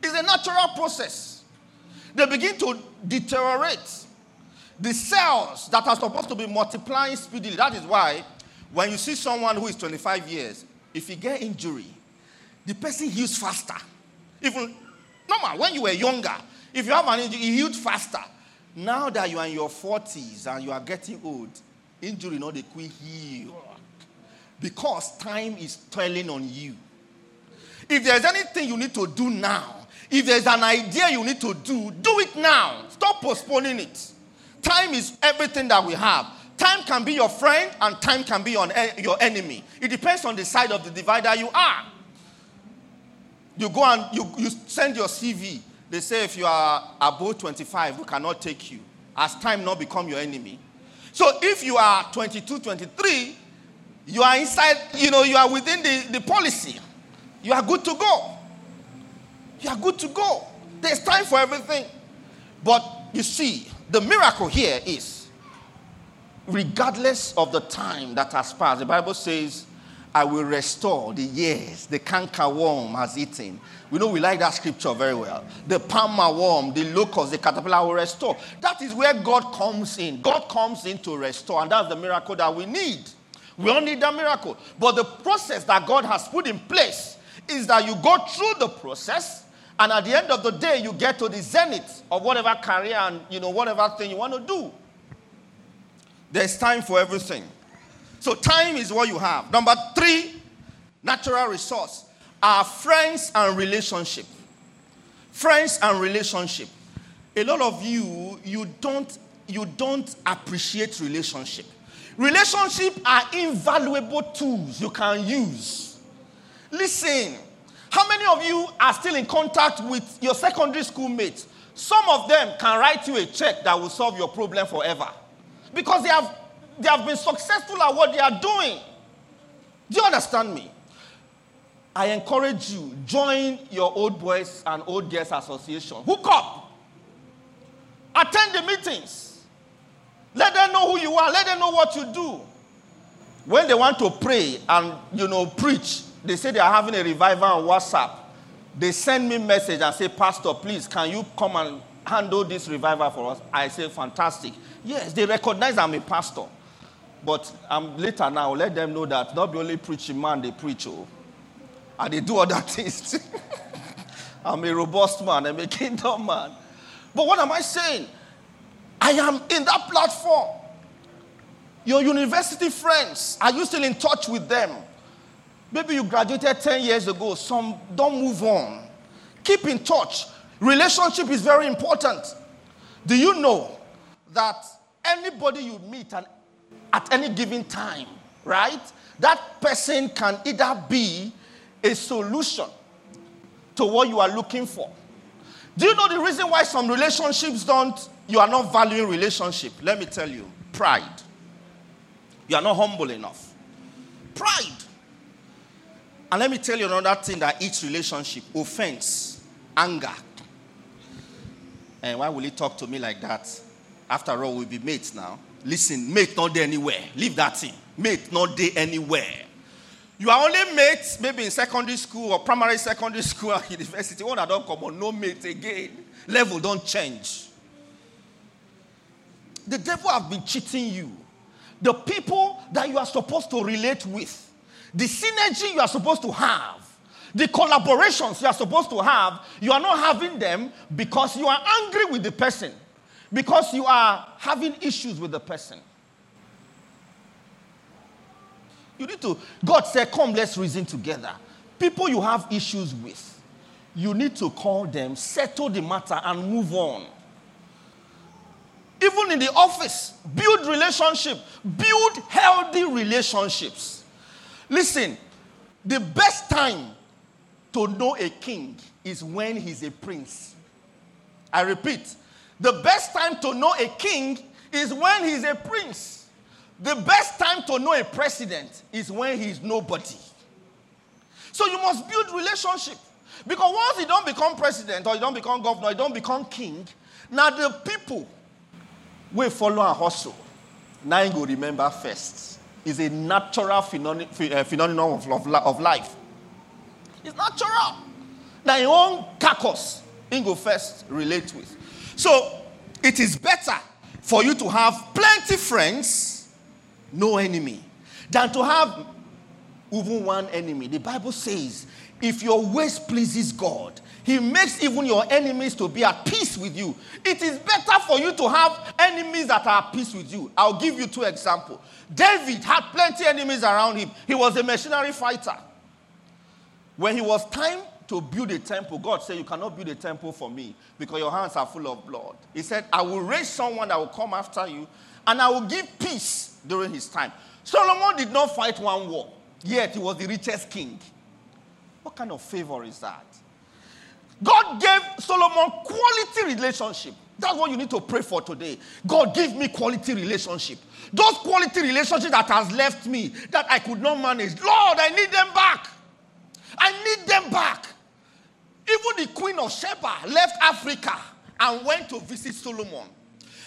It's a natural process. They begin to deteriorate. The cells that are supposed to be multiplying speedily. That is why when you see someone who is 25 years, if he get injury, the person heals faster. Even normal, when you were younger, if you have an injury, he healed faster. Now that you are in your 40s and you are getting old, injury not the quick heal. Because time is toiling on you. If there's anything you need to do now, if there's an idea you need to do, do it now. Stop postponing it. Time is everything that we have. Time can be your friend and time can be on e- your enemy. It depends on the side of the divider you are. You go and you, you send your CV. They say if you are above 25, we cannot take you. As time not become your enemy. So if you are 22, 23, you are inside, you know, you are within the, the policy. You are good to go. You are good to go. There's time for everything. But you see, the miracle here is regardless of the time that has passed, the Bible says, I will restore the years the canker worm has eaten. We know we like that scripture very well. The palmer worm, the locust, the caterpillar will restore. That is where God comes in. God comes in to restore, and that's the miracle that we need. We all need that miracle. But the process that God has put in place is that you go through the process, and at the end of the day, you get to the zenith of whatever career and you know whatever thing you want to do. There's time for everything. So time is what you have. Number three, natural resource are friends and relationship. Friends and relationship. A lot of you, you don't, you don't appreciate relationship. Relationship are invaluable tools you can use. Listen, how many of you are still in contact with your secondary school mates? Some of them can write you a check that will solve your problem forever because they have, they have been successful at what they are doing. Do you understand me? I encourage you, join your old boys and old girls association. Hook up. Attend the meetings. Let them know who you are. Let them know what you do. When they want to pray and you know preach, they say they are having a revival on WhatsApp. They send me message and say, Pastor, please, can you come and handle this revival for us? I say, fantastic. Yes, they recognize I'm a pastor. But um, later now, let them know that not be only preaching man, they preach. Oh and they do other things. I'm a robust man, I'm a kingdom man. But what am I saying? I am in that platform. Your university friends, are you still in touch with them? Maybe you graduated 10 years ago, some don't move on. Keep in touch. Relationship is very important. Do you know that anybody you meet at, at any given time, right? That person can either be a solution to what you are looking for. Do you know the reason why some relationships don't, you are not valuing relationship? Let me tell you pride. You are not humble enough. Pride. And let me tell you another thing that each relationship offense, anger. And why will he talk to me like that? After all, we'll be mates now. Listen, mate not there anywhere. Leave that thing. Mate not there anywhere. You are only mates maybe in secondary school or primary secondary school or university. One that don't come on, no mate again. Level don't change. The devil have been cheating you. The people that you are supposed to relate with, the synergy you are supposed to have, the collaborations you are supposed to have, you are not having them because you are angry with the person, because you are having issues with the person. You need to, God said, Come, let's reason together. People you have issues with, you need to call them, settle the matter, and move on. Even in the office, build relationship, build healthy relationships. Listen, the best time to know a king is when he's a prince. I repeat, the best time to know a king is when he's a prince. The best time to know a president is when he's nobody. So you must build relationship. Because once you don't become president or you don't become governor, you don't become king, now the people will follow and hustle. Now you go remember first. It's a natural phenomenon of, life. It's natural. Now your own carcass, you go first relate with. So it is better for you to have plenty friends no enemy, than to have even one enemy. The Bible says, if your ways pleases God, He makes even your enemies to be at peace with you. It is better for you to have enemies that are at peace with you. I'll give you two examples. David had plenty enemies around him. He was a mercenary fighter. When he was time to build a temple, God said, You cannot build a temple for me because your hands are full of blood. He said, I will raise someone that will come after you and I will give peace during his time. Solomon did not fight one war, yet he was the richest king. What kind of favor is that? God gave Solomon quality relationship. That's what you need to pray for today. God, give me quality relationship. Those quality relationships that has left me that I could not manage. Lord, I need them back. I need them back. Even the queen of Sheba left Africa and went to visit Solomon.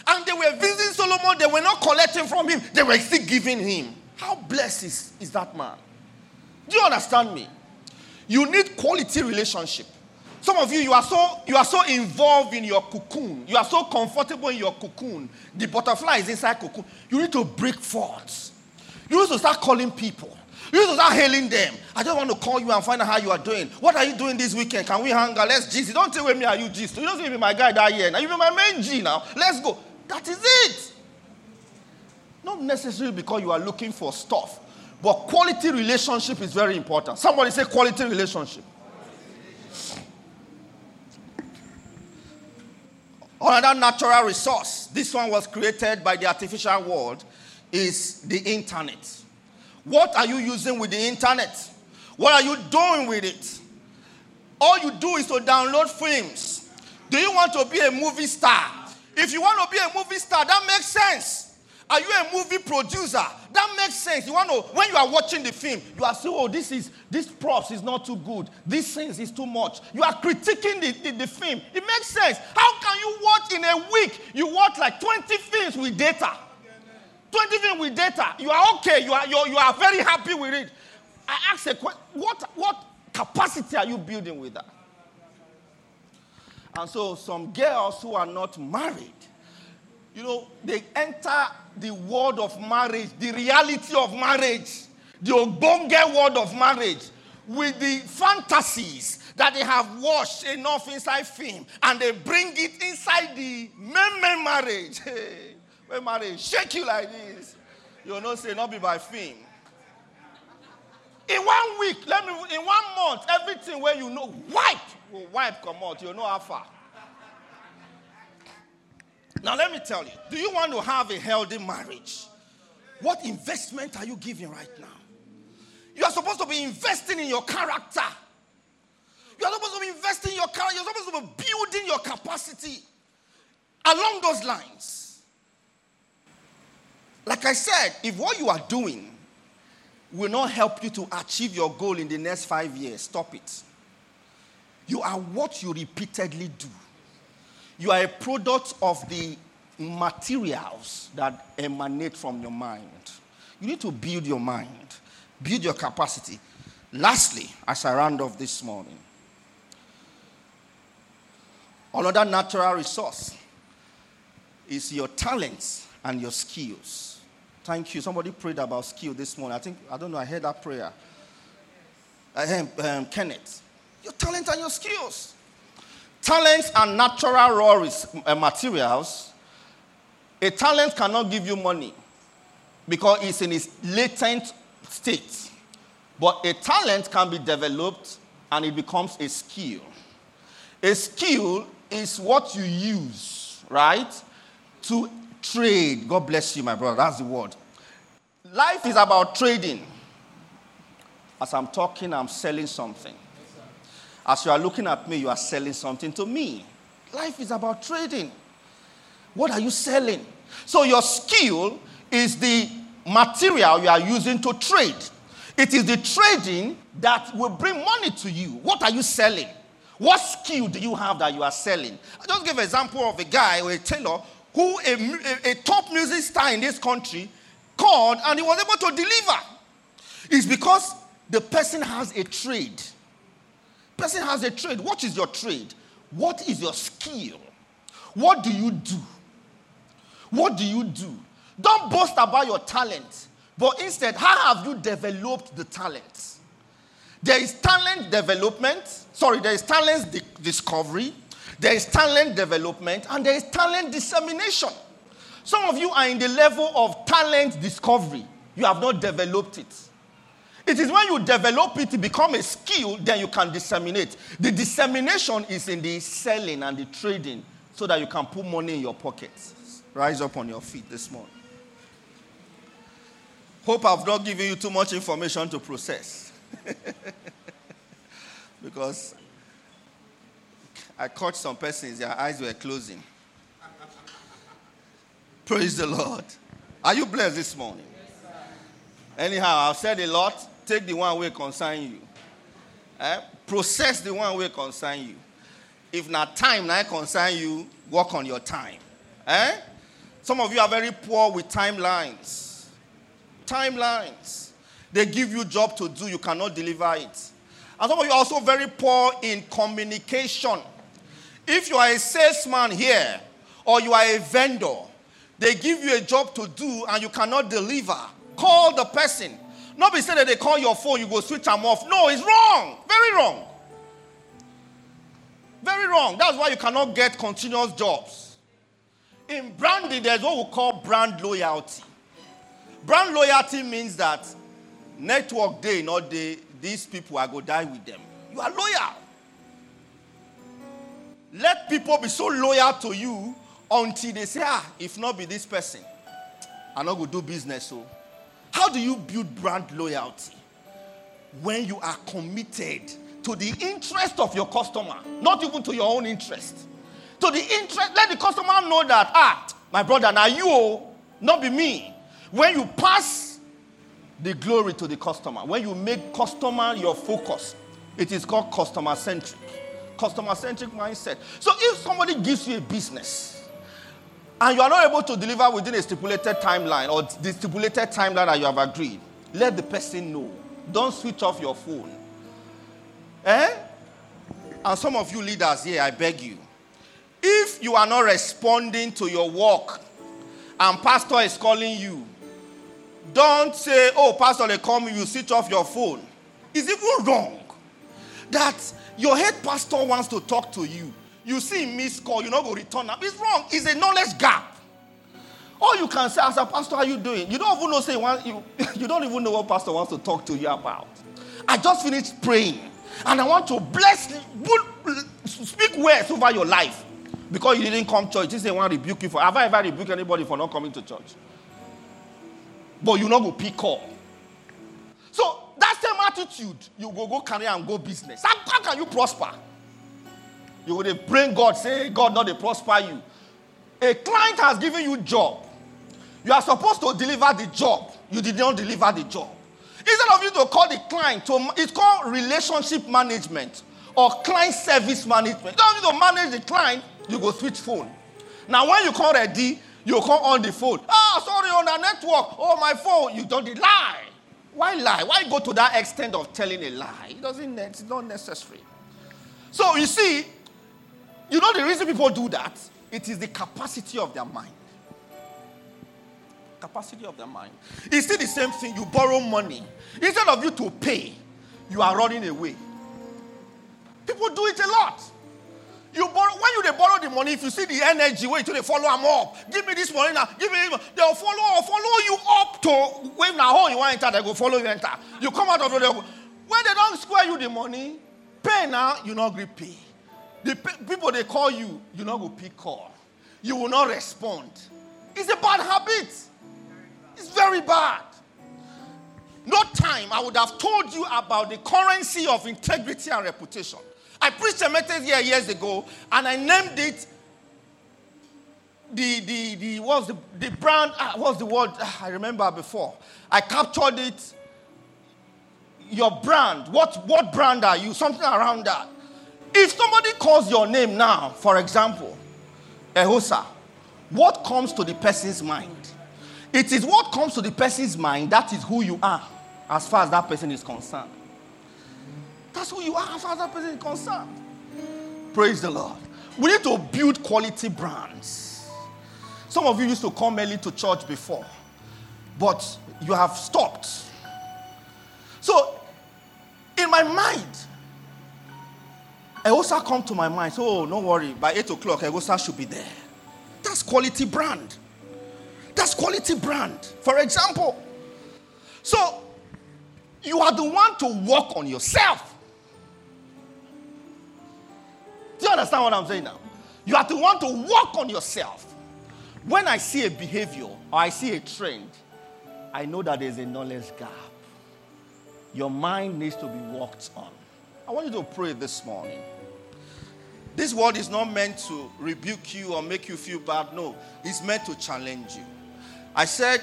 And they were visiting Solomon, they were not collecting from him, they were still giving him. How blessed is, is that man? Do you understand me? You need quality relationship. Some of you, you are so you are so involved in your cocoon. You are so comfortable in your cocoon. The butterfly is inside cocoon. You need to break forth. You need to start calling people. You need to start hailing them. I just want to call you and find out how you are doing. What are you doing this weekend? Can we hang out? Let's gist. Don't tell me are you gist. You don't say be my guy that year. Now you be my main G now. Let's go. That is it. Not necessarily because you are looking for stuff, but quality relationship is very important. Somebody say quality relationship. Another natural resource, this one was created by the artificial world, is the internet. What are you using with the internet? What are you doing with it? All you do is to download films, Do you want to be a movie star? If you want to be a movie star, that makes sense. Are you a movie producer? That makes sense. You want to when you are watching the film, you are saying, "Oh, this is this props is not too good. This scenes is too much." You are critiquing the, the, the film. It makes sense. How can you watch in a week? You watch like 20 films with data. 20 films with data. You are okay. You are you you are very happy with it. I ask a question: What what capacity are you building with that? And so some girls who are not married, you know, they enter the word of marriage, the reality of marriage, the Ogbonge word of marriage, with the fantasies that they have watched enough inside film, and they bring it inside the main, main marriage. Hey, marriage shake you like this, you'll not say, not be by film. In one week, let me, in one month, everything where you know, wipe, will wipe come out, you know how far. Now, let me tell you do you want to have a healthy marriage? What investment are you giving right now? You are supposed to be investing in your character. You are supposed to be investing in your character. You're supposed to be building your capacity along those lines. Like I said, if what you are doing will not help you to achieve your goal in the next five years, stop it. You are what you repeatedly do. You are a product of the materials that emanate from your mind. You need to build your mind, build your capacity. Lastly, as I round off this morning, another natural resource is your talents and your skills. Thank you. Somebody prayed about skill this morning. I think, I don't know, I heard that prayer. Um, um, Kenneth. Your talent and your skills. Talents are natural raw uh, materials. A talent cannot give you money because it's in its latent state. But a talent can be developed and it becomes a skill. A skill is what you use, right? To trade. God bless you, my brother. That's the word. Life is about trading. As I'm talking, I'm selling something. As you are looking at me, you are selling something to me. Life is about trading. What are you selling? So, your skill is the material you are using to trade. It is the trading that will bring money to you. What are you selling? What skill do you have that you are selling? I just give an example of a guy or a tailor who, a, a, a top music star in this country, called and he was able to deliver. It's because the person has a trade. Person has a trade. What is your trade? What is your skill? What do you do? What do you do? Don't boast about your talent, but instead, how have you developed the talent? There is talent development, sorry, there is talent di- discovery, there is talent development, and there is talent dissemination. Some of you are in the level of talent discovery, you have not developed it. It is when you develop it to become a skill, then you can disseminate. The dissemination is in the selling and the trading so that you can put money in your pockets. Rise up on your feet this morning. Hope I've not given you too much information to process. because I caught some persons, their eyes were closing. Praise the Lord. Are you blessed this morning? Anyhow, I've said a lot. Take the one way concern you. Eh? Process the one way concern you. If not time now concern you, work on your time. Eh? Some of you are very poor with timelines. Timelines. They give you job to do, you cannot deliver it. And some of you are also very poor in communication. If you are a salesman here or you are a vendor, they give you a job to do and you cannot deliver. Call the person. Not be saying that they call your phone, you go switch them off. No, it's wrong. Very wrong. Very wrong. That's why you cannot get continuous jobs. In branding, there's what we call brand loyalty. Brand loyalty means that network day, not day, these people, I go die with them. You are loyal. Let people be so loyal to you until they say, ah, if not be this person, I'm not going to do business. So, how do you build brand loyalty? When you are committed to the interest of your customer, not even to your own interest. to the interest. Let the customer know that, ah, my brother, now you, oh, not be me. When you pass the glory to the customer, when you make customer your focus, it is called customer centric. Customer centric mindset. So if somebody gives you a business and you are not able to deliver within a stipulated timeline or the stipulated timeline that you have agreed, let the person know. Don't switch off your phone. Eh? And some of you leaders here, I beg you. If you are not responding to your work and pastor is calling you, don't say, oh, pastor, they call me, you switch off your phone. It's even wrong that your head pastor wants to talk to you. You see miss call, you not go return up. It's wrong. It's a knowledge gap. All you can say as a pastor, how you doing? You don't even know say one, you, you don't even know what pastor wants to talk to you about. I just finished praying and I want to bless speak words over your life because you didn't come to church. This is want to rebuke you for. Have I ever rebuked anybody for not coming to church? But you not go pick call. So that same attitude, you go go carry and go business. How, how can you prosper? You would have pray God, say God not to prosper you. A client has given you job. You are supposed to deliver the job. You did not deliver the job. Instead of you to call the client, to, it's called relationship management or client service management. You don't need to manage the client, you go switch phone. Now, when you call ready, you call on the phone. Ah, oh, sorry, on the network. Oh, my phone. You don't lie. Why lie? Why go to that extent of telling a lie? It doesn't, it's not necessary. So you see, you know the reason people do that? It is the capacity of their mind. Capacity of their mind. It's still the same thing. You borrow money. Instead of you to pay, you are running away. People do it a lot. You borrow when you they borrow the money, if you see the energy, wait till they follow them up. Give me this money now. Give me They'll follow follow you up to when now home you want to enter, they go follow you enter. You come out of the when they don't square you the money, pay now, you not agree pay. The people they call you, you not go pick call. You will not respond. It's a bad habit. It's very bad. No time I would have told you about the currency of integrity and reputation. I preached a message here years ago, and I named it the the the what's the the brand? Uh, what's the word? Uh, I remember before. I captured it. Your brand. What what brand are you? Something around that. If somebody calls your name now, for example, Ehosa, what comes to the person's mind? It is what comes to the person's mind that is who you are, as far as that person is concerned. That's who you are as far as that person is concerned. Praise the Lord. We need to build quality brands. Some of you used to come early to church before, but you have stopped. So, in my mind, Ehosa come to my mind. So, oh, no worry. By 8 o'clock, Ehosa should be there. That's quality brand. That's quality brand. For example, so you are the one to work on yourself. Do you understand what I'm saying now? You have to want to work on yourself. When I see a behavior or I see a trend, I know that there's a knowledge gap. Your mind needs to be worked on. I want you to pray this morning. This word is not meant to rebuke you or make you feel bad. No, it's meant to challenge you. I said,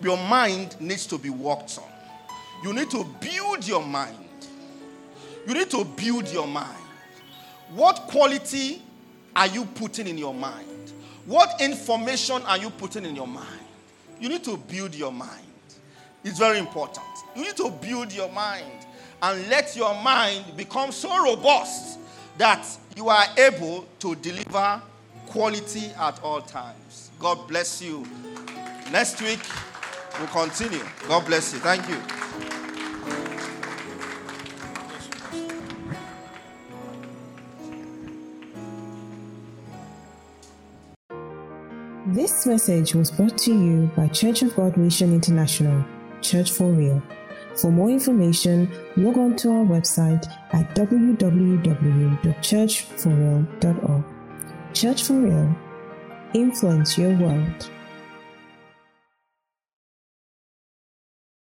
your mind needs to be worked on. You need to build your mind. You need to build your mind. What quality are you putting in your mind? What information are you putting in your mind? You need to build your mind. It's very important. You need to build your mind and let your mind become so robust that you are able to deliver quality at all times. God bless you. Next week, we'll continue. God bless you. Thank you. This message was brought to you by Church of God Mission International, Church for Real. For more information, log on to our website at www.churchforreal.org. Church for Real. Influence your world.